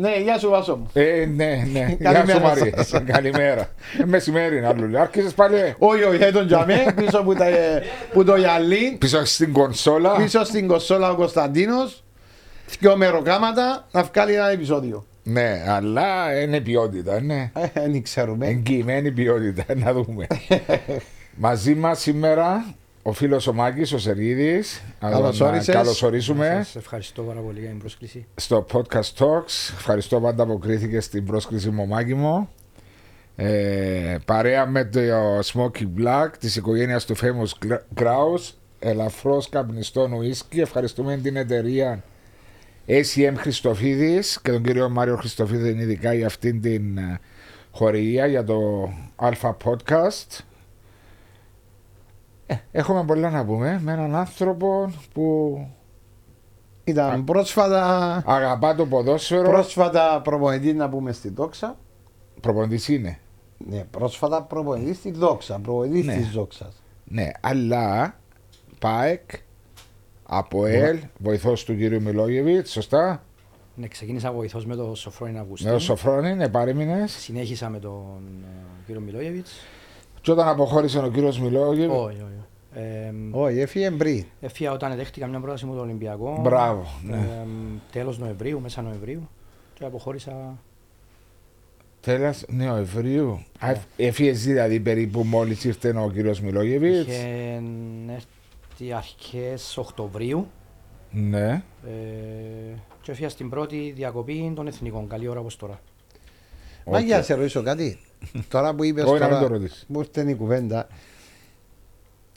Ναι, γεια σου Βάσο μου. Ε, ναι, ναι. Γεια Καλημέρα σου Μαρία. σας. Καλημέρα. Ε, Μεσημέρι είναι άλλο. λέει. Άρχισες πάλι Όχι, όχι, έτον τζαμέ, πίσω που, τα, που το γυαλί, πίσω στην κονσόλα. πίσω στην κοσόλα ο Κωνσταντίνος, δυο μεροκάματα, να βγάλει ένα επεισόδιο. Ναι, αλλά είναι ποιότητα, ναι. Ε, Δεν ξέρουμε. Εγγυημένη ποιότητα, να δούμε. Μαζί μας σήμερα ο φίλος ο Μάκης, ο Σεργίδης. Καλώς Να όρισες. Καλωσορίσουμε Σας ευχαριστώ πάρα πολύ για την πρόσκληση. στο Podcast Talks. Ευχαριστώ που ανταποκρίθηκε στην πρόσκληση μου, Μάκη μου. Ε, παρέα με το Smoky Black της οικογένειας του Famous Grouse, ελαφρώς καπνιστόν ουίσκι. Ευχαριστούμε την εταιρεία ACM Χριστοφίδης και τον κύριο Μάριο Χριστοφίδη ειδικά για αυτήν την ε, χορηγία για το Alpha Podcast. Ε, έχουμε πολλά να πούμε με έναν άνθρωπο που Ήταν πρόσφατα, αγαπά το ποδόσφαιρο. πρόσφατα προπονητή να πούμε στη Δόξα. Προπονητής είναι. Ναι, πρόσφατα προπονητή στη Δόξα, προπονητής Ναι. της Δόξας. Ναι, αλλά ΠΑΕΚ, ΑΠΟΕΛ, βοηθός του κύριου Μιλόγεβιτ, σωστά; Ναι, ξεκίνησα βοηθός με τον Σοφρόνιν Αυγουστή. Με το Σοφρόνη, ναι, παρέμεινες. Συνέχισα με τον ε, κύριο Μιλόγεβιτς. Και όταν αποχώρησε ο κύριος Μιλόγεβιτ, Όχι, όχι. Ε, Όχι, έφυγε πριν. Έφυγα όταν δέχτηκα μια πρόταση μου το Ολυμπιακό. Μπράβο, ναι. Ε, τέλος Νοεμβρίου, μέσα Νοεμβρίου. Και αποχώρησα. τέλος Νοεμβρίου. Α, Έφυγες δηλαδή περίπου μόλις ήρθε ο κύριος Μιλόγεβιτς; Είχε έρθει αρχές Οκτωβρίου. Ναι. Ε, και έφυγα στην πρώτη διακοπή των εθνικών. Καλή ώρα όπως τώρα. Μα Οκ. για να σε ρωτήσω κάτι. Τώρα που είπες Όχι, να μην τώρα, το ρωτήσεις. που ήρθε η κουβέντα,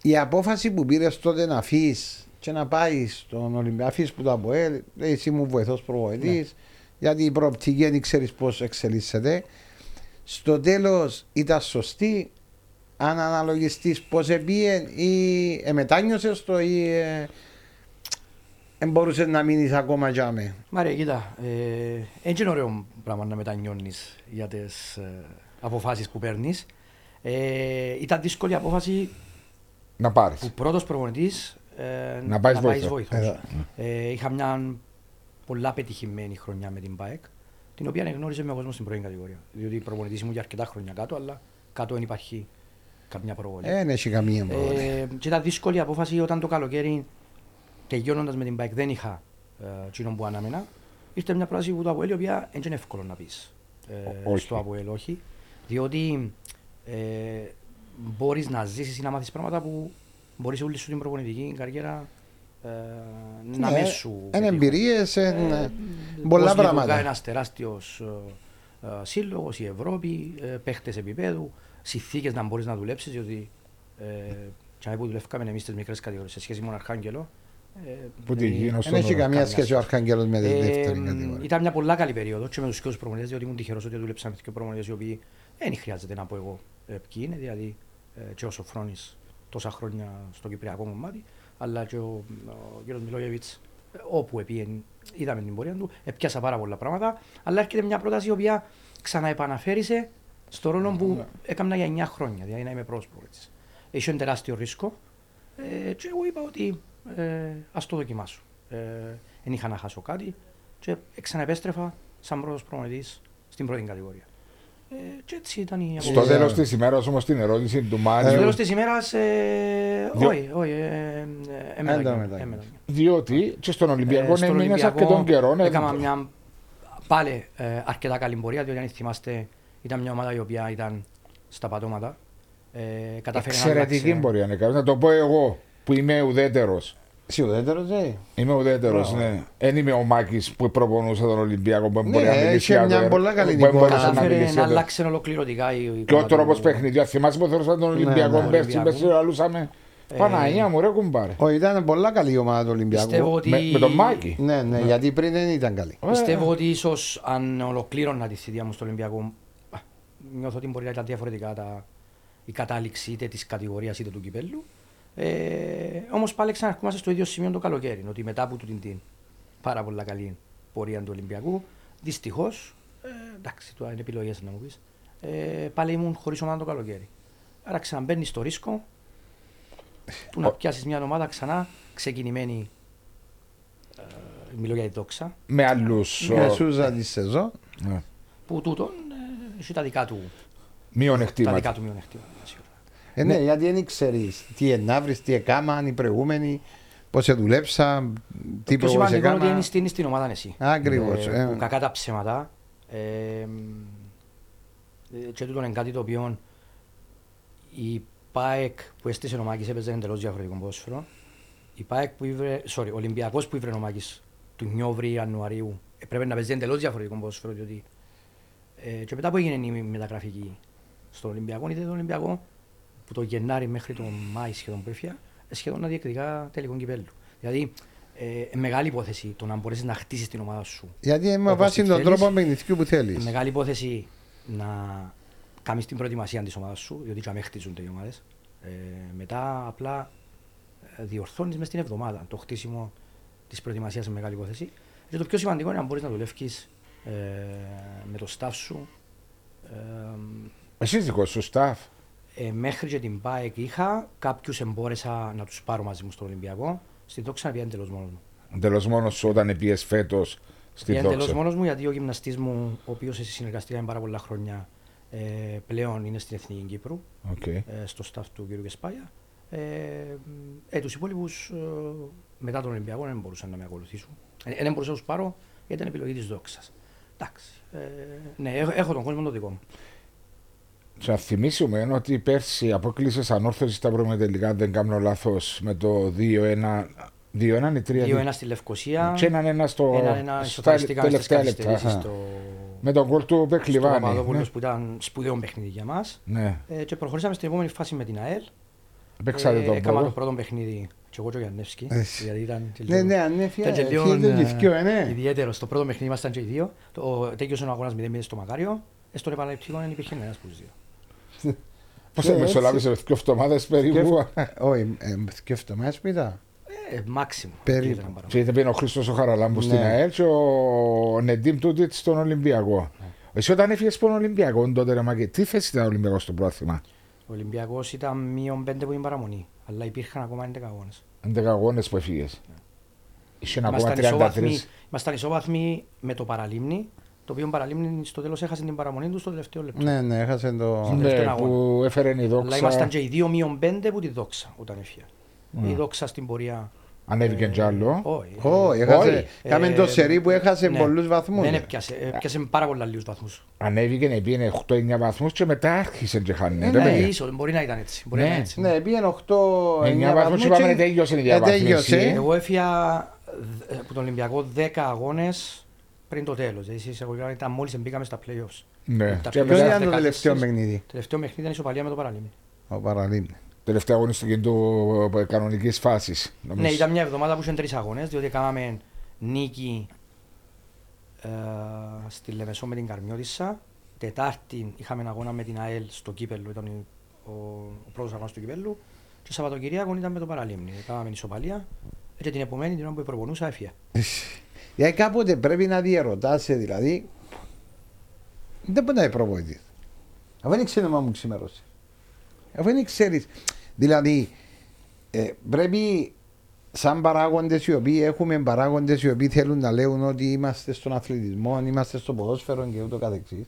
η απόφαση που πήρες τότε να αφήσεις και να πάεις στον Ολυμπιακό, αφήσεις που το ΑΠΟΕΛ, λέει, εσύ μου βοηθός προπονητής, Ναι. γιατί η προοπτική δεν ξέρεις πώς εξελίσσεται. Στο τέλος ήταν σωστή, αν αναλογιστείς πώς επήε ή εμετάνιωσες το ή δεν μπορούσες να μείνεις ακόμα για με. Μάρια, κοίτα, ε, έτσι είναι ωραίο πράγμα να μετανιώνεις για τις ε, αποφάσεις που παίρνεις. Ε, ήταν δύσκολη απόφαση Να πάρεις. που πρώτος προπονητής ε, Να πάεις βοηθό. βοηθός. Εδώ. Ε, είχα μια πολλά πετυχημένη χρονιά με την ΠΑΕΚ, την οποία γνώριζε με ο κόσμος στην πρώτη κατηγορία. Διότι προπονητής ήμουν για αρκετά χρόνια κάτω, αλλά κάτω δεν υπάρχει καμιά προβολή. Ε, Δεν έχει καμία πρόβλημα. Ε, και ήταν δύσκολη απόφαση όταν το καλοκαίρι τελειώνοντας με την bike δεν είχα ε, εκείνον που ανάμενα. Ήρθε μια πρόταση που το Αποέλ η οποία δεν είναι εύκολο να πεις ε, Ό- όχι. στο Αποέλ όχι. Διότι ε, μπορείς να ζήσεις ή να μάθεις πράγματα που μπορείς όλη σου την προπονητική καριέρα ε, να Ναι, μες σου Είναι πετύχουν. εμπειρίες, Ε, πολλά πώς λειτουργά πράγματα. ένας τεράστιος ε, ε, σύλλογος, η Ευρώπη, ε, παίχτες επίπεδου, συνθήκες να μπορείς να δουλέψεις, διότι ε, και αν που δουλεύκαμε εμείς στις μικρές κατηγορίες σε σχέση με τον Αρχάγγελο, ε, Που τη ε, γίνω Δεν στον έχει καμία καμιά σχέση ο Αρχάγγελος με τη ε, δεύτερη μ, κατηγορία. Ήταν μια πολλά καλή περίοδος και με τους δικαιούς προπονητές, διότι ήμουν τυχερός ότι δούλεψα με δύο προπονητές οι οποίοι δεν χρειάζεται να πω εγώ ε, ποιοι είναι, δηλαδή ε, και ο Σοφρόνης τόσα χρόνια στο κυπριακό κομμάτι, αλλά και ο, ο κ. Μιλόγεβιτς ε, όπου επήγε, είδαμε την πορεία του, έπιασα πάρα πολλά πράγματα, αλλά έρχεται μια πρόταση η οποία ξαναεπαναφέρησε στο ρόλο που έκανα για 9 χρόνια, δηλαδή να είμαι πρόσωπος. Είχε ένα τεράστιο ρίσκο ε, και εγώ είπα ότι ε, ας το δοκιμάσω. Ε, δεν είχα να χάσω κάτι και ξαναεπέστρεφα σαν πρώτος προπονητής στην πρώτη κατηγορία. Ε, και έτσι ήταν η Στο Ε, απόφαση. τέλος της ημέρας όμως την ερώτηση του Στο Μάριου, τέλος της ημέρας, ε, Διο- όχι, όχι, ε, ε, έμενα Εν τω εκεί, μεταξύ. έμενα εκεί. διότι και στον Ολυμπιακό Ε, στον έμεινες Ολυμπιακό αρκετών καιρών. ε, Έκανα μια πάλι ε, αρκετά καλή πορεία, διότι αν θυμάστε ήταν μια ομάδα η οποία ήταν στα πατώματα. Ε, κατάφερε να Εξαιρετική αλλάξει. μπορεί να είναι. Να το πω εγώ που είμαι ουδέτερος. Εσύ ουδέτερος, ε; Είμαι ουδέτερος, Μπράβο. ναι. Δεν είμαι ο Μάκης που προπονούσε τον Ολυμπιακό που Ναι, μπορεί να μιλήσει είχε για μια το- πολλά καλή που μπορούσε εικόνα. να Κατάφερε μιλήσει να για το- αλλάξει ολοκληρωτικά η η Και ο εικόνα τρόπος του- παιχνιδιού. Θυμάσαι που θεωρούσαν τον Ολυμπιακό ναι, πέρσι, Ολυμπιακό. πέρσι λαλούσαμε. Ε, Παναγία μου, ρε κουμπάρε. Όχι, ήταν πολλά καλή η ομάδα του Ολυμπιακού. Πιστεύω ότι... Με, με τον Μάκη. Ναι, ναι, γιατί πριν δεν ήταν καλή. Πιστεύω ότι ίσως αν ολοκλήρωνα τη θητεία μου στο Ολυμπιακό, α, νιώθω ότι μπορεί να ήταν διαφορετικά τα, η κατάληξη είτε της κατηγορίας είτε του κυπέλου. Ε, Όμως πάλι ξαναρχόμαστε στο ίδιο σημείο το καλοκαίρι. Ότι μετά από την, την πάρα πολύ καλή πορεία του Ολυμπιακού, δυστυχώς, ε, εντάξει, τώρα είναι επιλογές να μου πεις, ε, πάλι ήμουν χωρίς ομάδα το καλοκαίρι. Άρα ξαναμπαίνεις στο ρίσκο του να πιάσεις μια ομάδα ξανά ξεκινημένη ε, μιλώ για τη δόξα, Με άλλους. Με Σούζα τη σεζόν. που τούτον ε, έχει τα δικά του, τα Μειονεκτήματα. δικά του μειονεκτήματα. Σίγουρα. Ε, ναι, γιατί δεν ξέρεις τι ενάβρει, τι έκαναν οι προηγούμενοι, πώς σε δουλέψα, τι Το πιο προβολέ σημαντικό είναι ότι είναι έκανα. στην, στην ομάδα εσύ. Ακριβώς, Ε, ε. που κακά τα ψέματα. Ε, ε, και τούτο είναι κάτι το οποίο η ΠΑΕΚ που έστησε ο Μάκης έπαιζε εντελώς διαφορετικό ποδόσφαιρο. Η ΠΑΕΚ που ήβρε, sorry, ο Ολυμπιακός που ήβρε ο Μάκης του Νιόβρη Ιανουαρίου έπρεπε να παίζει εντελώς διαφορετικό ποδόσφαιρο διότι ε, και μετά που έγινε η μεταγραφική στον Ολυμπιακό, είδε τον Ολυμπιακό που το Γενάρη μέχρι τον Μάη σχεδόν που έφυγε, σχεδόν να διεκδικά τελικό κυπέλου. Δηλαδή, ε, μεγάλη υπόθεση το να μπορέσεις να χτίσεις την ομάδα σου. Γιατί με Όπως βάση τη τον θέλεις. τρόπο παιχνιδιού που θέλεις. Μεγάλη υπόθεση να κάνεις την προετοιμασία της ομάδας σου, διότι και χτίζονται οι ομάδες. Ε, μετά απλά διορθώνεις μες στην εβδομάδα. Το χτίσιμο της προετοιμασίας είναι μεγάλη υπόθεση. Και το πιο σημαντικό είναι να μπορείς να δουλεύει ε, με το staff σου. Ε, Εσύ δικός σου staff. Ε, μέχρι και την ΠΑΕΚ είχα, κάποιους εμπόρεσα να τους πάρω μαζί μου στο Ολυμπιακό. Στην δόξα να πήγα εντελώς μόνος μου. Εντελώς μόνος σου όταν πήγες φέτος στην Πήγα εντελώς Δόξα. μόνος μου γιατί ο γυμναστής μου, ο οποίος συνεργαστήκαμε πάρα πολλά χρόνια, ε, πλέον είναι στην Εθνική Κύπρου, Οκ. ε, στο staff του κ. Κετσπάγια. Ε, ε, τους υπόλοιπους ε, μετά τον Ολυμπιακό δεν μπορούσαν να με ακολουθήσουν. Ε, δεν μπορούσα να τους πάρω γιατί ήταν επιλογή της Δόξας. Εντάξει. Ε, ναι, έχω, έχω τον κόσμο το δικό μου. Να θυμίσουμε ότι πέρσι αποκλείσες Ανόρθωση στα προημιτελικά, αν δεν κάνω λάθος, με το 2-1. 2-1 ή 3 2-1 στη Λευκοσία. Και έναν ένα στο, Έναν ένα στα ισοφαριστήκαμε στις τελευταία λεπτά. καθυστερήσεις Αχα. στο, Με τον κόλ του στο Πεκλιβάνη. Παπαδόπουλος που ήταν σπουδαίο παιχνίδι για μας. Ναι. ναι. Ε, και προχωρήσαμε στην επόμενη φάση με την ΑΕΛ. Παίξατε Ε, τον έκανα το πόδο. πρώτο παιχνίδι και εγώ και ο Γιαννεύσκη. Εσύ. γιατί ήταν και Ναι, λίγο- ναι, ανέφια. ήταν και λίγο, Φίλοι ε, και δυο, ε, ναι. Ιδιαίτερο. Στο πρώτο παιχνίδι ήμασταν και οι δύο. Το, τέλειωσε ο αγώνας 0-0 στο Μακάριο. Ε, στον επαναληπτικό δεν υπήρχε κανένας που τους δύο. Πώς Και σε έτσι- μεσολάβησε με δύο εβδομάδες περίπου; Όχι, ε, σκέφτομαι, άσπιτα. Ε, Μάξιμο. Περίπου. Τι ήταν παραπάνω. Και ήταν πήγαινε ο Χρήστος ο Χαραλάμπου Ναι. στην ΑΕΛ και ο Νεντίμ Τούτιτ στον Ολυμπιακό. Εσύ όταν έφυγες στον Ολυμπιακό, τότε ρε Μάκη, τι θέση ήταν ο Ολυμπιακός στο πρόθυμα; Ο Ολυμπιακός ήταν μείον πέντε που είναι παραμονή. Αλλά υπήρχαν ακόμα 11 αγώνες. 11 αγώνες που έφυγες. Είχε ακόμα Ήμασταν 33. ισόβαθμοι, ήμασταν ισόβαθμοι με το παραλίμνη. Το οποίο παραλίμνη στο τέλος έχασε την παραμονή του στο τελευταίο λεπτό. Ναι, ναι, έχασε το. Ναι. Ναι, τελευταίο που έφερε η Αλλά δόξα. ήμασταν και οι δύο μείον πέντε που τη δόξα όταν έφυγε. Mm. Η δόξα στην πορεία. Ανέβηκε ε, κι άλλο. Όχι. Όχι, Όχι. έχασε. Κάμε Ε, το σερί που έχασε ναι. πολλούς βαθμούς. Δεν έπιασε. Έπιασε πάρα πολλά λίγους βαθμούς. Ανέβηκε να πήγαινε 8-9 βαθμούς και μετά άρχισε και χάνε. Ε, ρε ναι, παιδιά. Ίσως, μπορεί να ήταν έτσι. Μπορεί Ναι. να ήταν έτσι. Ναι, πήγαινε 8-9 Εννιά βαθμούς βαθμούς. και είπαμε, τέλειωσε η διαβάθμιση. τέλειωσε. Εγώ έφυγα ε, από τον Ολυμπιακό 10 αγώνες πριν το τέλος. Δηλαδή, σε εισαγωγικά ήταν μόλις μπήκαμε στα playoffs. Ναι. Τα Και πιο Ποιο μετά, ήταν ήταν το τελευταίο 14. παιχνίδι; Το τελευταίο παιχνίδι ήταν ισοπαλία με το παραλίμνη. Ο Παραλίμνη. τελευταία αγωνιστική του κανονικής φάσης. Ναι, ήταν μια εβδομάδα που είχαν τρεις αγώνες, διότι κάναμε νίκη ε, στη Λεμεσό με την Καρμιώτισσα. Τετάρτη είχαμε αγώνα με την ΑΕΛ στο Κύπελο, ήταν ο, ο πρώτος αγώνας του Κύπελου. Και Σαββατοκυριακό ήταν με το Παραλίμνη. Κάναμε ισοπαλία. Και την επομένη, την ώρα που προπονούσα, έφυγε. Γιατί κάποτε πρέπει να διαρωτάσαι, δηλαδή. Δεν μπορεί να είναι προπονητής. Αφού δεν ξέρει να μου ξημερώσει. Αφού δεν ξέρεις. Δηλαδή, ε, πρέπει σαν παράγοντες οι οποίοι έχουμε παράγοντες οι οποίοι θέλουν να λέουν ότι είμαστε στον αθλητισμό, είμαστε στο ποδόσφαιρο και ούτω καθεξής.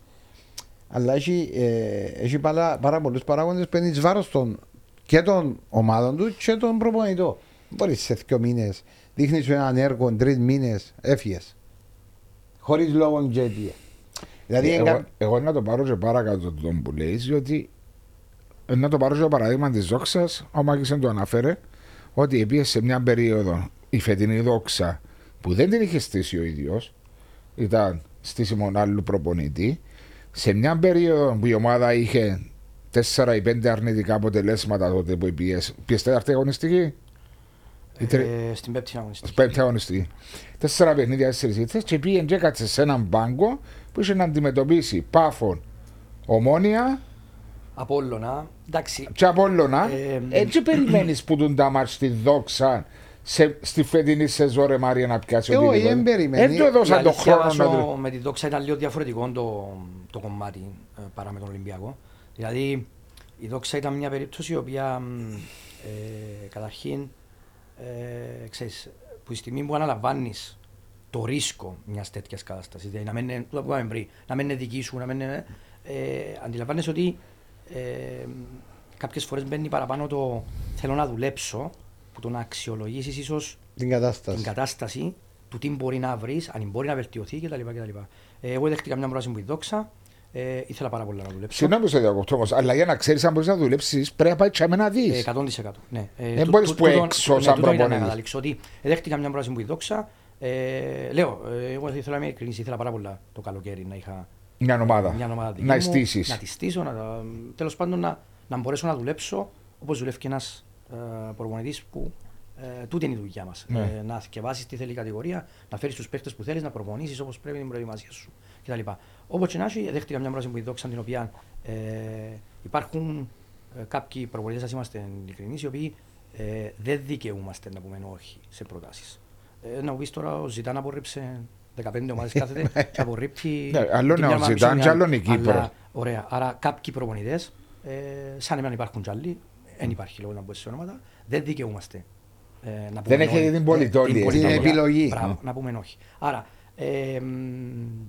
Αλλά έχει, ε, έχει πάρα, πάρα πολλούς παράγοντες που είναι εις βάρος των, και των ομάδων τους και των προπονητών. Μπορείς σε δύο μήνες, δείχνεις σου έναν έργο, τρεις μήνες, έφυγες. Χωρίς λόγο και αιτία. Δηλαδή, εγώ, εγκα- εγώ να το πάρω και παρακάτω τον που λέει, διότι ε, να το πάρω και το παράδειγμα της δόξας, ο Μάκης δεν το αναφέρε, ότι επίση σε μια περίοδο η φετινή δόξα που δεν την είχε στήσει ο ίδιος, ήταν στήσιμο άλλου προπονητή, σε μια περίοδο που η ομάδα είχε 4 ή 5 αρνητικά αποτελέσματα τότε που πήγε. Πήγες τέταρτη αγωνιστική. Η τρε- Ε, στην πέμπτη αγωνιστική. Πέμπτη αγωνιστική. Τέσσερα παιχνίδια, τέσσερις ήττες και πήγε και έκατσε σε έναν πάγκο που είχε να αντιμετωπίσει πάφων, ομόνια Απόλλωνα. Εντάξει, και Απόλλωνα. Ε, Έτσι περιμένεις που τον τα μάτς στη δόξα σε, στη φετινή σεζόν ρε Μάρια να πιάσει Ε, όχι, οτιδήποτε. δεν περιμένει. Δεν του έδωσαν η τον αλήθεια χρόνο να βάσω του- με τη δόξα ήταν λίγο διαφορετικό το, το κομμάτι ε, παρά με τον Ολυμπιακό. Δηλαδή η δόξα ήταν μια περίπτωση η οποία μ, ε, καταρχήν ε, ξέρεις, που τη στιγμή που αναλαμβάνεις το ρίσκο μιας τέτοιας κατάστασης. Δηλαδή να μην είναι, το που πριν, να μην είναι δική σου, να μην είναι. Ε, αντιλαμβάνεσαι ότι ε, κάποιες φορές μπαίνει παραπάνω το θέλω να δουλέψω, που το να αξιολογήσεις ίσως Την κατάσταση. την κατάσταση του τι μπορεί να βρεις, αν μπορεί να βελτιωθεί κτλ. κτλ. Ε, εγώ δέχτηκα μια πρόταση που η δόξα. Ε, ήθελα πάρα πολύ να δουλέψω. Συγγνώμη σε διακοπτώ όμως, αλλά για να ξέρεις αν μπορείς να δουλέψεις, πρέπει να πάει τσάμε να δει. Ε, 100%. Ναι. Ε, Δεν τού- μπορείς τού- που τούτον- έξω ναι, σαν τούτον ήταν να προπονητής. καταλήξω ότι δέχτηκα μια πρόταση που η δόξα. Ε, λέω, ε, εγώ ήθελα να είμαι ειλικρινής, ήθελα πάρα πολλά το καλοκαίρι να είχα Μια ομάδα. μια ομάδα δική να μου, στήσει. Να τη στήσω, να, τα- τέλος πάντων να, να μπορέσω να δουλέψω όπως δουλεύει και ένας ε, προπονητής που ε, τούτη είναι η δουλειά μας. Ναι. Ε, να θυκευάσεις τι θέλει η κατηγορία, να φέρεις τους παίχτες που θέλεις, να προπονήσεις όπως πρέπει την προετοιμασία σου κτλ. Όπως και να έχει, δέχτηκα μια πρόταση που η δόξα την οποία ε, υπάρχουν ε, κάποιοι προπονητές, ας είμαστε ειλικρινείς, οι οποίοι ε, δεν δικαιούμαστε να πούμε όχι σε προτάσεις. Ε, να μου πεις τώρα, ο Ζητάν απορρίψε 15 ομάδες κάθεται και απορρίπτει... Ναι, άλλο την είναι ο μια Ζητάν μισή και άλλο άλλη. είναι η Κύπρο. Αλλά, Ωραία. Άρα κάποιοι προπονητές, ε, σαν εμένα υπάρχουν κι άλλοι, δεν υπάρχει λόγο να μπω σε ονόματα, δεν δικαιούμαστε. Ε, να πούμε Δεν έχετε όχι. την πολιτόλη, Την έτσι. Την πολιτόλια. επιλογή. Μπράβο, να πούμε όχι. Άρα, ε, μ,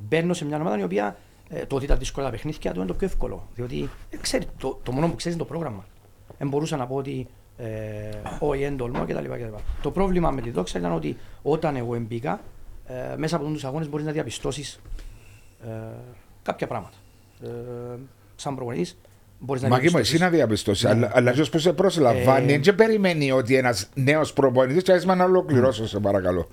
μπαίνω σε μια ομάδα η οποία ε, το ότι ήταν δύσκολα τα παιχνίδια του είναι το πιο εύκολο. Διότι ε, ξέρει, το, το μόνο που ξέρεις είναι το πρόγραμμα. Δεν μπορούσα να πω ότι ε, όχι, δεν τολμώ κτλ. κτλ. Το πρόβλημα με τη δόξα ήταν ότι όταν εγώ μπήκα, ε, μέσα από τους αγώνες μπορείς να διαπιστώσεις ε, κάποια πράγματα. Ε, σαν προπονητής, μπορείς να Μα και μου, διαπιστώσεις- εσύ να διαπιστώσεις. Ναι. Αλλά, αλλά ποιος που σε προσλαμβάνει, Ε, δεν περιμένει ότι ένας νέος προπονητής. Και άσε με να ολοκληρώσω, σε παρακαλώ.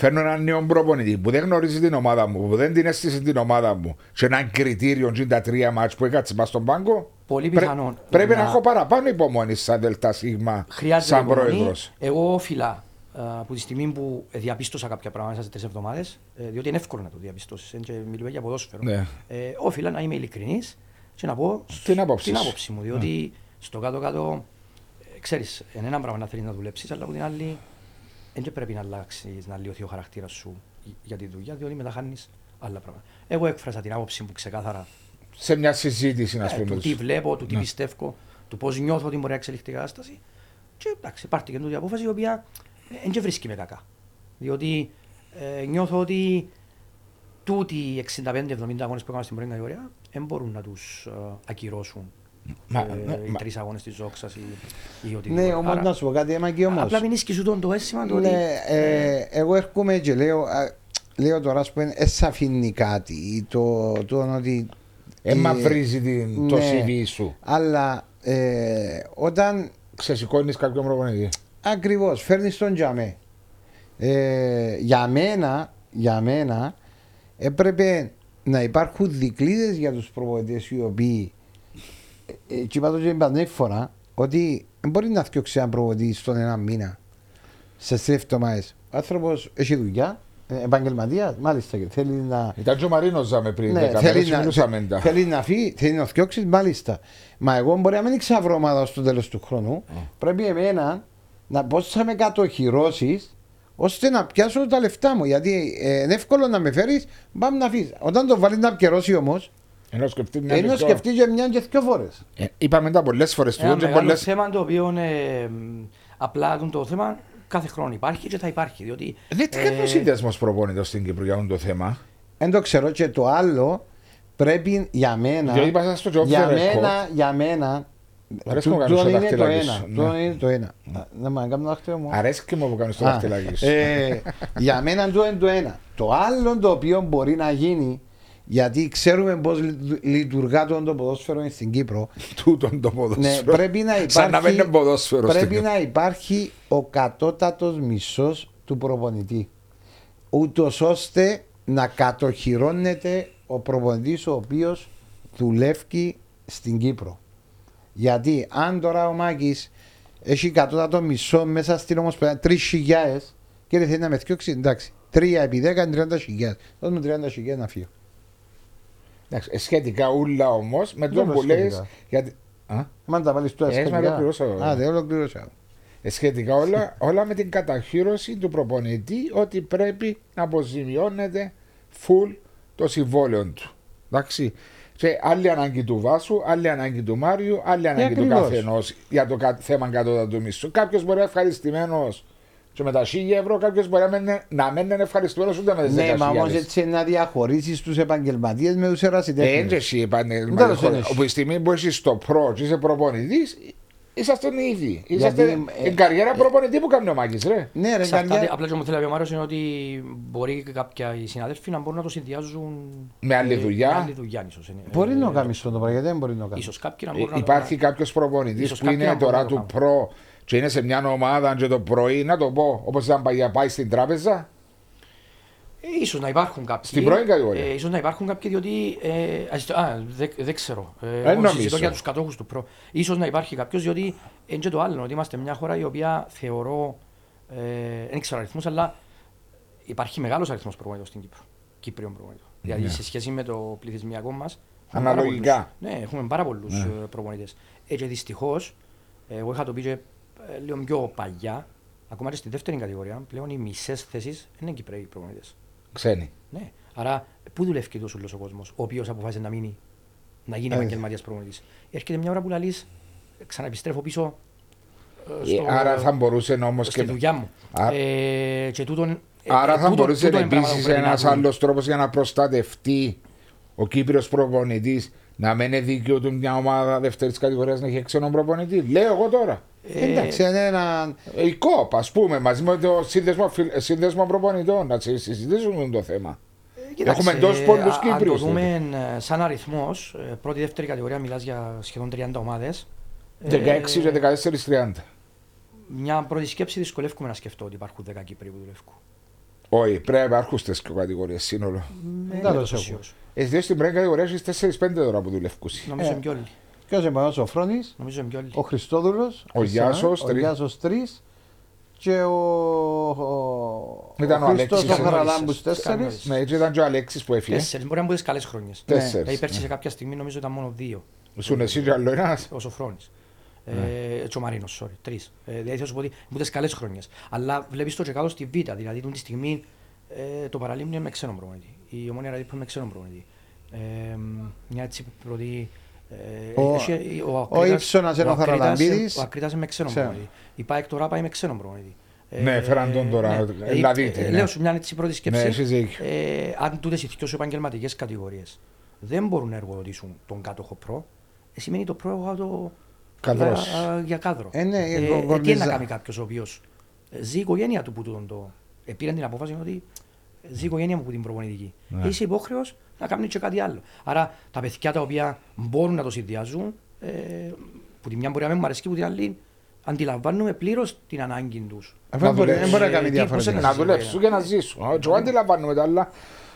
Φέρνω έναν νέο προπονητή που δεν γνωρίζει την ομάδα μου, που δεν την αίσθησε την ομάδα μου, σε έναν κριτήριο και τα τρία μάτς που έκατσε μας στον πάγκο. Πολύ πρέ- πιθανόν πρέπει να... να- έχω παραπάνω υπομονή σαν ΔΣ Χρειάζεται σαν υπομονή. πρόεδρος. Εγώ όφυλα ε, από τη στιγμή που διαπίστωσα κάποια πράγματα μέσα σε τρεις εβδομάδες, διότι είναι εύκολο να το διαπιστώσεις. Και μιλούμε για ποδόσφαιρο. Ναι. Ε, όφυλα να είμαι ειλικρινής και να πω Την άποψη την σου. άποψη μου. Διότι στο κάτω-κάτω, ε, ξέρεις, είναι ένα πράγμα να θέλεις να δουλέψεις, αλλά από την άλλη, δεν πρέπει να αλλάξει, να λιωθεί ο χαρακτήρας σου για τη δουλειά, διότι μετά χάνεις άλλα πράγματα. Εγώ έκφρασα την άποψη μου ξεκάθαρα Σε μια συζήτηση, να ε, πούμε. του τι βλέπω, του τι Ναι. πιστεύω, του πώς νιώθω ότι μπορεί να εξελιχθεί η κατάσταση. Και εντάξει, υπάρχει και τούτη απόφαση η οποία δεν και βρίσκει με κακά. Διότι ε, νιώθω ότι τούτοι οι 65-70 αγώνες που έκαναν στην πρώτη κατηγορία δεν μπορούν να τους ακυρώσουν Μα- ε, ναι, οι μα- τρεις αγώνες της Ζόξας ή, ή οτιδήποτε. Ναι, όμως Άρα, να σου πω κάτι, έμα και όμως. Απλά μην σου τον το αίσθημα το ότι. Ναι, ε, εγώ έρχομαι και λέω, α, λέω τώρα ας πούμε, εσύ αφήνει κάτι. ή Το, το ότι. Ε, ε, μαυρίζει την, το ναι. CV σου. Αλλά ε, όταν Ξεσηκώνεις κάποιον προπονητή. ακριβώς φέρνεις τον τζαμέ. Ε, για μένα, για μένα έπρεπε να υπάρχουν δικλείδες για τους προπονητές οι οποίοι ε, ε, και είπα το και την pandemic φορά ότι δεν μπορεί να φτιάξει ένα προπονητή στον ένα μήνα σε τρεις εβδομάδες. Ο άνθρωπος έχει δουλειά, ε, επαγγελματίας, μάλιστα και θέλει να, Ήταν και ο Μαρίνος ζάμε πριν. ναι, 10 θέλει, μέρες να, μιλούσαμε τα. θέλει να φύγει, θέλει να φτιάξει, μάλιστα. Μα εγώ μπορεί να μην ξαβρω ομάδα στο τέλος του χρόνου. Πρέπει εμένα να πώς θα με κατοχυρώσεις ώστε να πιάσω τα λεφτά μου. Γιατί ε, είναι εύκολο να με φέρεις, πάμε να φύγεις. Όταν το βάλεις να επικαιρώσει όμως, Ενώ σκεφτεί μια ενώ λεπτό. σκεφτεί και μια και δύο φορές. Ε, είπαμε τα πολλές φορές του Ένα και μεγάλο πολλές... θέμα το οποίο ε, μ, απλά το θέμα κάθε χρόνο υπάρχει και θα υπάρχει. Διότι, Δεν τι ε, κάνει ο σύνδεσμο προπονητό στην Κύπρο για αυτό το θέμα; Δεν το ξέρω. Και το άλλο πρέπει για μένα. Γιατί είπα σας το job για the record. μένα, για μένα. Αρέσει του- μου να κάνεις τούτο το είναι το δαχτυλάκι ένα. σου, τούτο ναι. είναι το ένα. Να μου κάνω το δάχτυλο μου. Αρέσει και μου που κάνεις το Α, δαχτυλάκι σου. ε, για μένα το είναι το ένα. Το άλλο το οποίο μπορεί να γίνει, γιατί ξέρουμε πώς λειτουργά το, το ποδόσφαιρο στην Κύπρο, Τούτον το ναι, ποδόσφαιρο. πρέπει να Σαν να μην είναι υπάρχει, ποδόσφαιρο. στην πρέπει Κύπρο. να υπάρχει ο κατώτατος μισός του προπονητή. Ούτως ώστε να κατοχυρώνεται ο προπονητής ο οποίος δουλεύει στην Κύπρο. Γιατί αν τώρα ο Μάκης έχει κατώτατο μισό μέσα στην ομοσπονδία, τρεις χιλιάδες και δεν θέλει να με θιώξει, εντάξει. 3 επί 10 είναι 30 χιλιάδες. Δώσ' μου 30 χιλιάδες να φύγω. Εντάξει, ε, σχετικά ούλα όμως με Δεν το που είναι λες. σχετικά. Γιατί... Α, Μαν τα βάλεις τώρα Ε, με ολοκληρώσω. Α, δεν ολοκληρώσα. ε, σχετικά όλα, όλα με την καταχύρωση του προπονητή ότι πρέπει να αποζημιώνεται full το συμβόλαιο του. Εντάξει. Και άλλη ανάγκη του Βάσου, άλλη ανάγκη του Μάριου, άλλη ανάγκη του ακριβώς. καθενός για το κα- θέμα κατώτατου μισθού. Κάποιος μπορεί να είναι ευχαριστημένος Και με τα 1000 ευρώ κάποιος μπορεί να μένει- να μένει ευχαριστημένος ούτε με τι 10.000. Ναι, μα όμως έτσι να διαχωρίσεις τους επαγγελματίες με τους Ε, ερασιτέχνε. Έτσι εσύ Τέλος επαγγελματικό. είναι εσύ. Όπου τη στιγμή που είσαι στο προ και είσαι προπονητής, είσαστε οι ίδιοι. Είσαστε Γιατί, ε, η καριέρα προπονητή που κάνει ο Μάκης, ρε. Ναι, ρε, Εξαρτάται, καρδιά. απλά και μου θέλει να πει ο Μάριος είναι ότι μπορεί κάποια οι συναδέλφοι να μπορούν να το συνδυάζουν Με άλλη ε, δουλειά. Με άλλη δουλειά ίσως. είναι. Μπορεί Ε, να κάνεις αυτό το πράγμα, γιατί δεν μπορεί να κάνεις. Ίσως κάποιοι να Ε, μπορούν να Υπάρχει να- κάποιος προπονητής Ίσως που κάποιοι είναι να μπορούν τώρα να το του προ και είναι σε μια ομάδα και το πρωί, να το πω, όπως ήταν παλιά, πάει στην τράπεζα. Ε, ίσως να υπάρχουν κάποιοι. Στην πρώην κατηγορία. Ε, ίσως να υπάρχουν κάποιοι διότι. Ε, ας- α, δεν δεν ξέρω. Ε, Δεν εγώ νομίζω. συζητώ για τους κατόχους του προ. Ίσως να υπάρχει κάποιος διότι είναι και το άλλο. Ότι είμαστε μια χώρα η οποία θεωρώ. Ε, δεν ξέρω αριθμούς, αλλά υπάρχει μεγάλος αριθμός προπονητών στην Κύπρο. Κύπριων προπονητών. Δηλαδή σε σχέση με το πληθυσμιακό μας. Αναλογικά. Ναι, έχουμε πάρα πολλούς ναι. προπονητές. Ε, και δυστυχώς, εγώ είχα το πει και ε, λίγο πιο παλιά, ακόμα και στη δεύτερη κατηγορία, πλέον οι μισές θέσεις είναι Κυπρέοι προπονητές. Ξένοι. Ναι. Άρα, πού δουλεύει τόσο ο κόσμος, ο οποίος αποφάσισε να μείνει, να γίνει Ε. επαγγελματίας προπονητής. Έρχεται μια ώρα που λαλείς, ξαναεπιστρέφω πίσω. ε, Ε, στο- Άρα θα μπορούσε όμως στη και. δουλειά μου. Α- Ε, και τούτον, ε, Άρα ε, θα τούτο- μπορούσε τούτο είναι πράγματα που επίση πρέπει να ένας δούμε. άλλος τρόπος για να προστατευτεί ο Κύπριος προπονητής να μην είναι δίκαιο του μια ομάδα δεύτερης κατηγορίας να έχει ξένο προπονητή. Λέω εγώ τώρα. Ε, Εντάξει, είναι ένα. Ε, Η ΚΟΠ, ας πούμε, μαζί με το σύνδεσμο, φιλ- ε, σύνδεσμο προπονητών, να συ- συζητήσουν το θέμα. Κοίταξε, Έχουμε τόσους πολλούς α- Αν το Κύπριους, δούμε ε, σαν αριθμός, πρώτη-δεύτερη κατηγορία μιλάς για σχεδόν 30 ομάδες. 16 και 14-30. Μια πρώτη σκέψη δυσκολεύομαι να σκεφτώ ότι υπάρχουν 10 Κύπροι που δουλεύουν. Όχι, πρέπει να υπάρχουν στις κατηγορίες σύνολο. Με Δεν τα λέω τόσο εγώ. σίγουρος. Εσύ διότι στην πρώτη κατηγορία έχεις 4-5 τώρα που δουλεύουν. Νομίζω Ε. είναι πιο όλοι. Ποιος είναι ο Φρόνης, Νομίζω είναι πιο όλοι. ο Χριστόδουλος, Ο Γιάσος, ο τρεις. Γιάσος τρεις και ο. ο- Ήταν ο Χριστός Αλέξης. ο Χαραλάμπους Κανόνες. τέσσερις. Κανόνες. Ναι, έτσι ήταν και ο Αλέξης που έφυγε. Τέσσερις. Μπορεί να μπουν καλές χρόνιες. Τέσσερις, Δηλαδή πέρσι ναι. σε κάποια στιγμή νομίζω ήταν μόνο δύο. Σου εσύ και άλλο ένας. Ο Σοφρόνης. Ναι. Ε, και ο Μαρίνος, sorry, τρεις. Ε, δηλαδή θέλω να σου πω ότι μου τις καλές χρόνιες. Αλλά βλέπεις το και κάτω στη Β, δηλαδή τούτη τη στιγμή ε, το παραλίμνιο είναι με ξένο προπονητή. Η ομόνια ραδίπου είναι με ξένο προπονητή. Ε, μια έτσι πρώτη... Ε, Ο- έχει- ο Ακρίτας- Ήψονας είναι ο Ακρίτας- Χαραλαμπίδης. Ο Ακρίτας είναι με ξένο Ξέρω. προπονητή. Η ΠΑΕΚ τώρα πάει με ξένο προπονητή. Ε, Ναι, φέραν τον τώρα, ναι. δηλαδή, Ε, ναι. Λέω σου μια έτσι πρώτη σκέψη. Ναι, έχεις δίκιο. Ε, αν τούτες οι δυο επαγγελματικές κατηγορίες δεν μπορούν να εργοδοτήσουν τον κάτοχο προ, ε, σημαίνει το προ εγώ το. Καδρός. Για, α, για κάδρο. Ε, ναι, ε, εγώ ε, τι είναι γορμιζά. να κάνει κάποιος ο οποίος ζει η οικογένεια του που τούτον το. Ε, πήραν την απόφαση ότι ζει η οικογένεια μου που την προπονητική. Ναι. Ε, είσαι υπόχρεος να κάνει και κάτι άλλο. Άρα τα παιδιά τα οποία μπορούν να το συνδυάζουν, ε, που τη μια μπορεί να μην μου αρέσει, που την άλλη αντιλαμβάνουμε πλήρως την ανάγκη τους. Αφού δεν μπορεί δεν μπορεί να κάνει Τι διαφορετικά. πώς Να είναι δουλέψουν και να ζήσουν. Εγώ αντιλαμβάνομαι τα άλλα.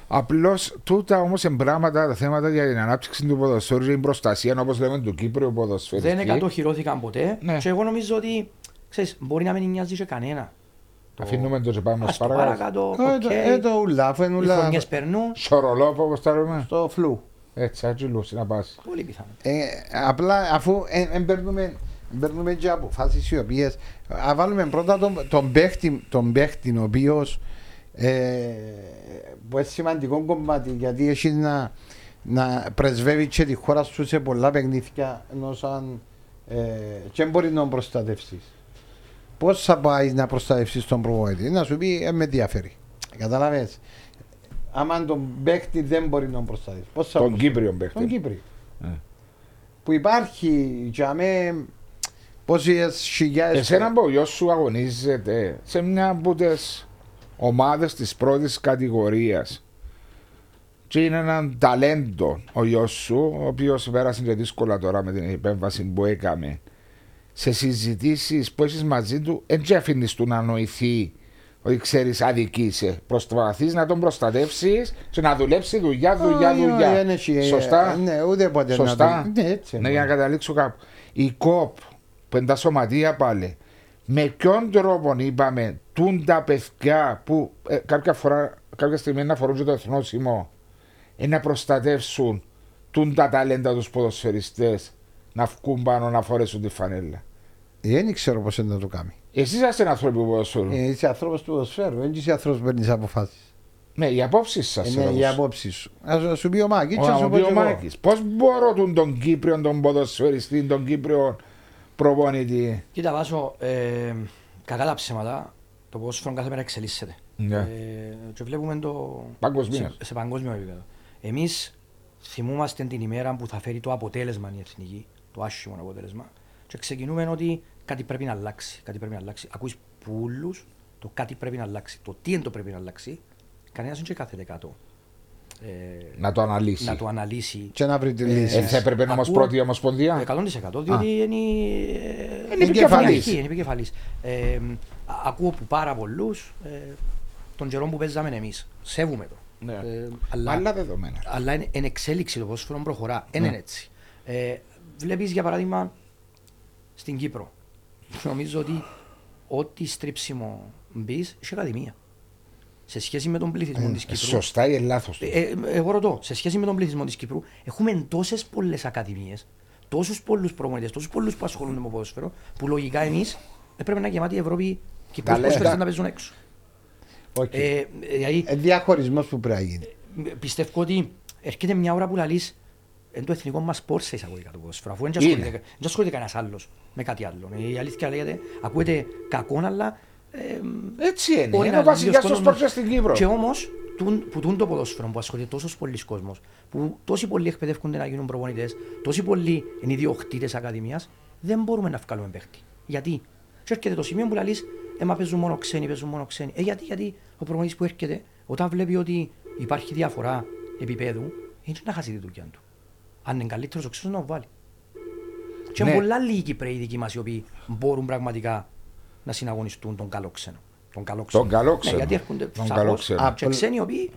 Απλώς τούτα όμως εν πράματα τα θέματα για την ανάπτυξη του ποδοσφαίρου και την προστασία, όπως λέμε, του Κύπριου ποδοσφαίρου. Δεν κατοχυρώθηκαν ποτέ Ναι. και εγώ νομίζω ότι ξέρεις, μπορεί να μην νοιάζει σε κανένα. Το- Αφήνουμε το και πάμε Ας το παρακάτω. παρακάτω, Ε, το- οκ. Ε, το ούλα, αφού είναι Οι ούλα χρονιές περνούν, Σορολόπ, όπως τα λέμε. στο φλου. Έτσι, έτσι λούσει να πας. πολύ πιθανό. Ε, απλά αφού δεν παίρνουμε, παίρνουμε και αποφάσεις οι οποίες α, βάλουμε πρώτα τον, τον, παίχτη, τον παίχτη ο οποίος ε, που είναι σημαντικό κομμάτι γιατί έχει να, να πρεσβεύει και τη χώρα σου σε πολλά παιχνίδια ενώ σαν ε, και μπορεί να τον προστατεύσεις Πώς θα πάει να προστατεύσεις τον προπονητή; Να σου πει ε, με ενδιαφέρει Καταλαβες; Άμα τον παίχτη δεν μπορεί να τον προστατεύσει Πώς θα Τον προστατεύσει; Κύπριο Τον παίχτη. Κύπριο Ε. που υπάρχει για με πόσες χιλιάδες Εσένα που ο γιος σου αγωνίζεται σε μια από τις ομάδες της πρώτης κατηγορίας. Και είναι έναν ταλέντο ο γιος σου, ο οποίος πέρασε και δύσκολα τώρα με την επέμβαση που έκαμε. Σε συζητήσεις που έχεις μαζί του, δεν αφήνεις του να νοηθεί ότι ξέρεις αδικείσαι. Προσπαθείς να τον προστατεύσεις και να δουλέψει δουλειά, δουλειά, Όχι, όχι, δουλειά. δεν έχει, Σωστά; ε, Ναι, ούτε ποτέ Σωστά; να το... Ναι, έτσι. Ναι, για να καταλήξω κάπου. Η ΚΟΠ που είναι τα σωματεία πάλι, με ποιον τρόπο είπαμε τούν τα παιδιά που ε, κάποια, φορά, κάποια στιγμή να φορούν και το εθνόσημο ε, να προστατεύσουν τούν τα ταλέντα τους ποδοσφαιριστές να βγουν πάνω να φορέσουν τη φανέλα. Ε, Δεν ξέρω πώς είναι να το κάνει. Εσείς είσαστε άνθρωποι που ποδοσφαιρούν. Ε, Είσαι άνθρωπος του ποδοσφαίρου, δεν είσαι άνθρωπος που παίρνεις αποφάσεις. Ναι, οι απόψεις σας. Ε, Ναι, όμως. οι απόψεις σου. Ας σου πει ο Μάκης και Ο, ας σου ο, πω και ο εγώ. Μάκης. Πώς μπορώ τον, τον Κύπριο, τον ποδοσφαιριστή, τον Κύπριο προπονητή; Κοίτα Βάσο, ε, κακά τα ψέματα, το ποδόσφαιρο κάθε μέρα εξελίσσεται. Ναι. Ε, και βλέπουμε το Παγκοσμίως. σε, σε παγκόσμιο επίπεδο. Εμείς θυμούμαστε την ημέρα που θα φέρει το αποτέλεσμα η εθνική, το άσχημο αποτέλεσμα, και ξεκινούμε ότι κάτι πρέπει να αλλάξει. Κάτι πρέπει να αλλάξει. Ακούεις πουλούς το κάτι πρέπει να αλλάξει. Το τι είναι το πρέπει να αλλάξει, κανένας δεν κάθεται κάτω. Ε, Να το αναλύσει. να το αναλύσει. Και να βρει τη λύση. Ε, θα έπρεπε όμω Ακούω- πρώτη ομοσπονδία; 100% διότι είναι, Είναι επικεφαλής. Είναι επικεφαλής. Ε, α- ακούω από πάρα πολλούς ε, τον καιρό που παίζαμε εμείς. Σέβουμε το. Ναι. Ε, αλλά, Άλλα δεδομένα. αλλά είναι εν εξέλιξη το ποδόσφαιρο προχωρά. Δεν είναι έτσι. Ε, Βλέπεις για παράδειγμα στην Κύπρο. Νομίζω ότι ό,τι στρίψιμο μπεις, έχει ακαδημία. Σε σχέση με τον πληθυσμό της Κύπρου. Σωστά ή λάθος. Ε, ε, εγώ ρωτώ, σε σχέση με τον πληθυσμό της Κύπρου, έχουμε τόσες πολλές ακαδημίες, τόσους πολλούς προπονητές, τόσους πολλούς που ασχολούνται με ποδόσφαιρο, που λογικά εμείς έπρεπε να γεμάτη η Ευρώπη και Τα πολλού λέει, ποδοσφαιριστές τα- να παίζουν έξω. Οκ. Ε, δηλαδή, Ε, διαχωρισμός που πρέπει να γίνει. πιστεύω ότι έρχεται μια ώρα που λαλείς εν το εθνικό μας σπορ σε εισαγωγικά το ποδόσφαιρο, αφού δεν Είναι. ασχολείται, δεν ασχολείται κανένας άλλος με κάτι άλλο. Η αλήθεια λέγεται, ακούεται κακό, αλλά ε, Έτσι είναι. Μπορεί Είναι να ο βασιλιά δύο του κόσμος- sport στην Κύπρο. Και όμως, που τούντο ποδόσφαιρο που ασχολείται τόσος πολλοί κόσμος, που τόσοι πολλοί εκπαιδεύονται να γίνουν προπονητές, τόσοι πολλοί είναι ιδιοκτήτες ακαδημίας, δεν μπορούμε να βγάλουμε παίχτη. Γιατί; Και έρχεται το σημείο που λέει, ε, μα παίζουν μόνο ξένοι, παίζουν μόνο ξένοι. Ε, γιατί, γιατί ο προπονητής που έρχεται, όταν βλέπει ότι υπάρχει διαφορά επίπεδου, είναι να χάσει τη δουλειά του. Αν είναι καλύτερος, ο ξένο να το βάλει. Και Ναι. ναι. πολλά λίγοι Κυπρέοι δικοί μας οι οποίοι μπορούν πραγματικά να συναγωνιστούν τον καλό ξένο. Τον καλό ξένο. Τον καλό Ναι, ξένο. γιατί έρχονται Τον σαφώς καλό ξένο. και ξένοι οι οποίοι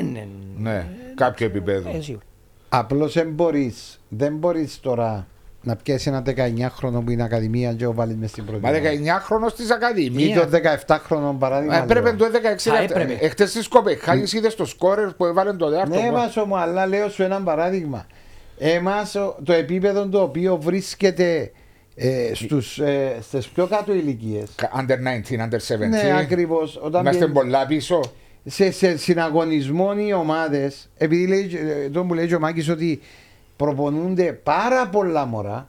είναι. Ναι, κάποιο επίπεδο. Ε, σίγουρα. Απλώς δεν μπορείς δεν μπορείς τώρα να πιέσεις ένα 19χρονο που είναι ακαδημία και ο βάλεις μες στην πρώτη. Μα ομάδα. 19χρονο της Ή το Ακαδημία. 17χρονο παράδειγμα. Ε, Έπρεπε λέω. το 16. Θα έπρεπε. Εχθές της Κοπεχάγη είδες το σκόρερ που έβαλε το δεύτερο. Ναι, μα μου, αλλά λέω σου ένα παράδειγμα. Εμάς ο- το επίπεδο το οποίο βρίσκεται ε, στους, ε, στις πιο κάτω ηλικίες. Under 19, under 17. Ναι, ακριβώς. Όταν Είμαστε πιέ- πολλά πίσω. σε, σε συναγωνισμό οι ομάδες, επειδή λέει, ε, το που λέει και ο Μάκης ότι προπονούνται πάρα πολλά μωρά,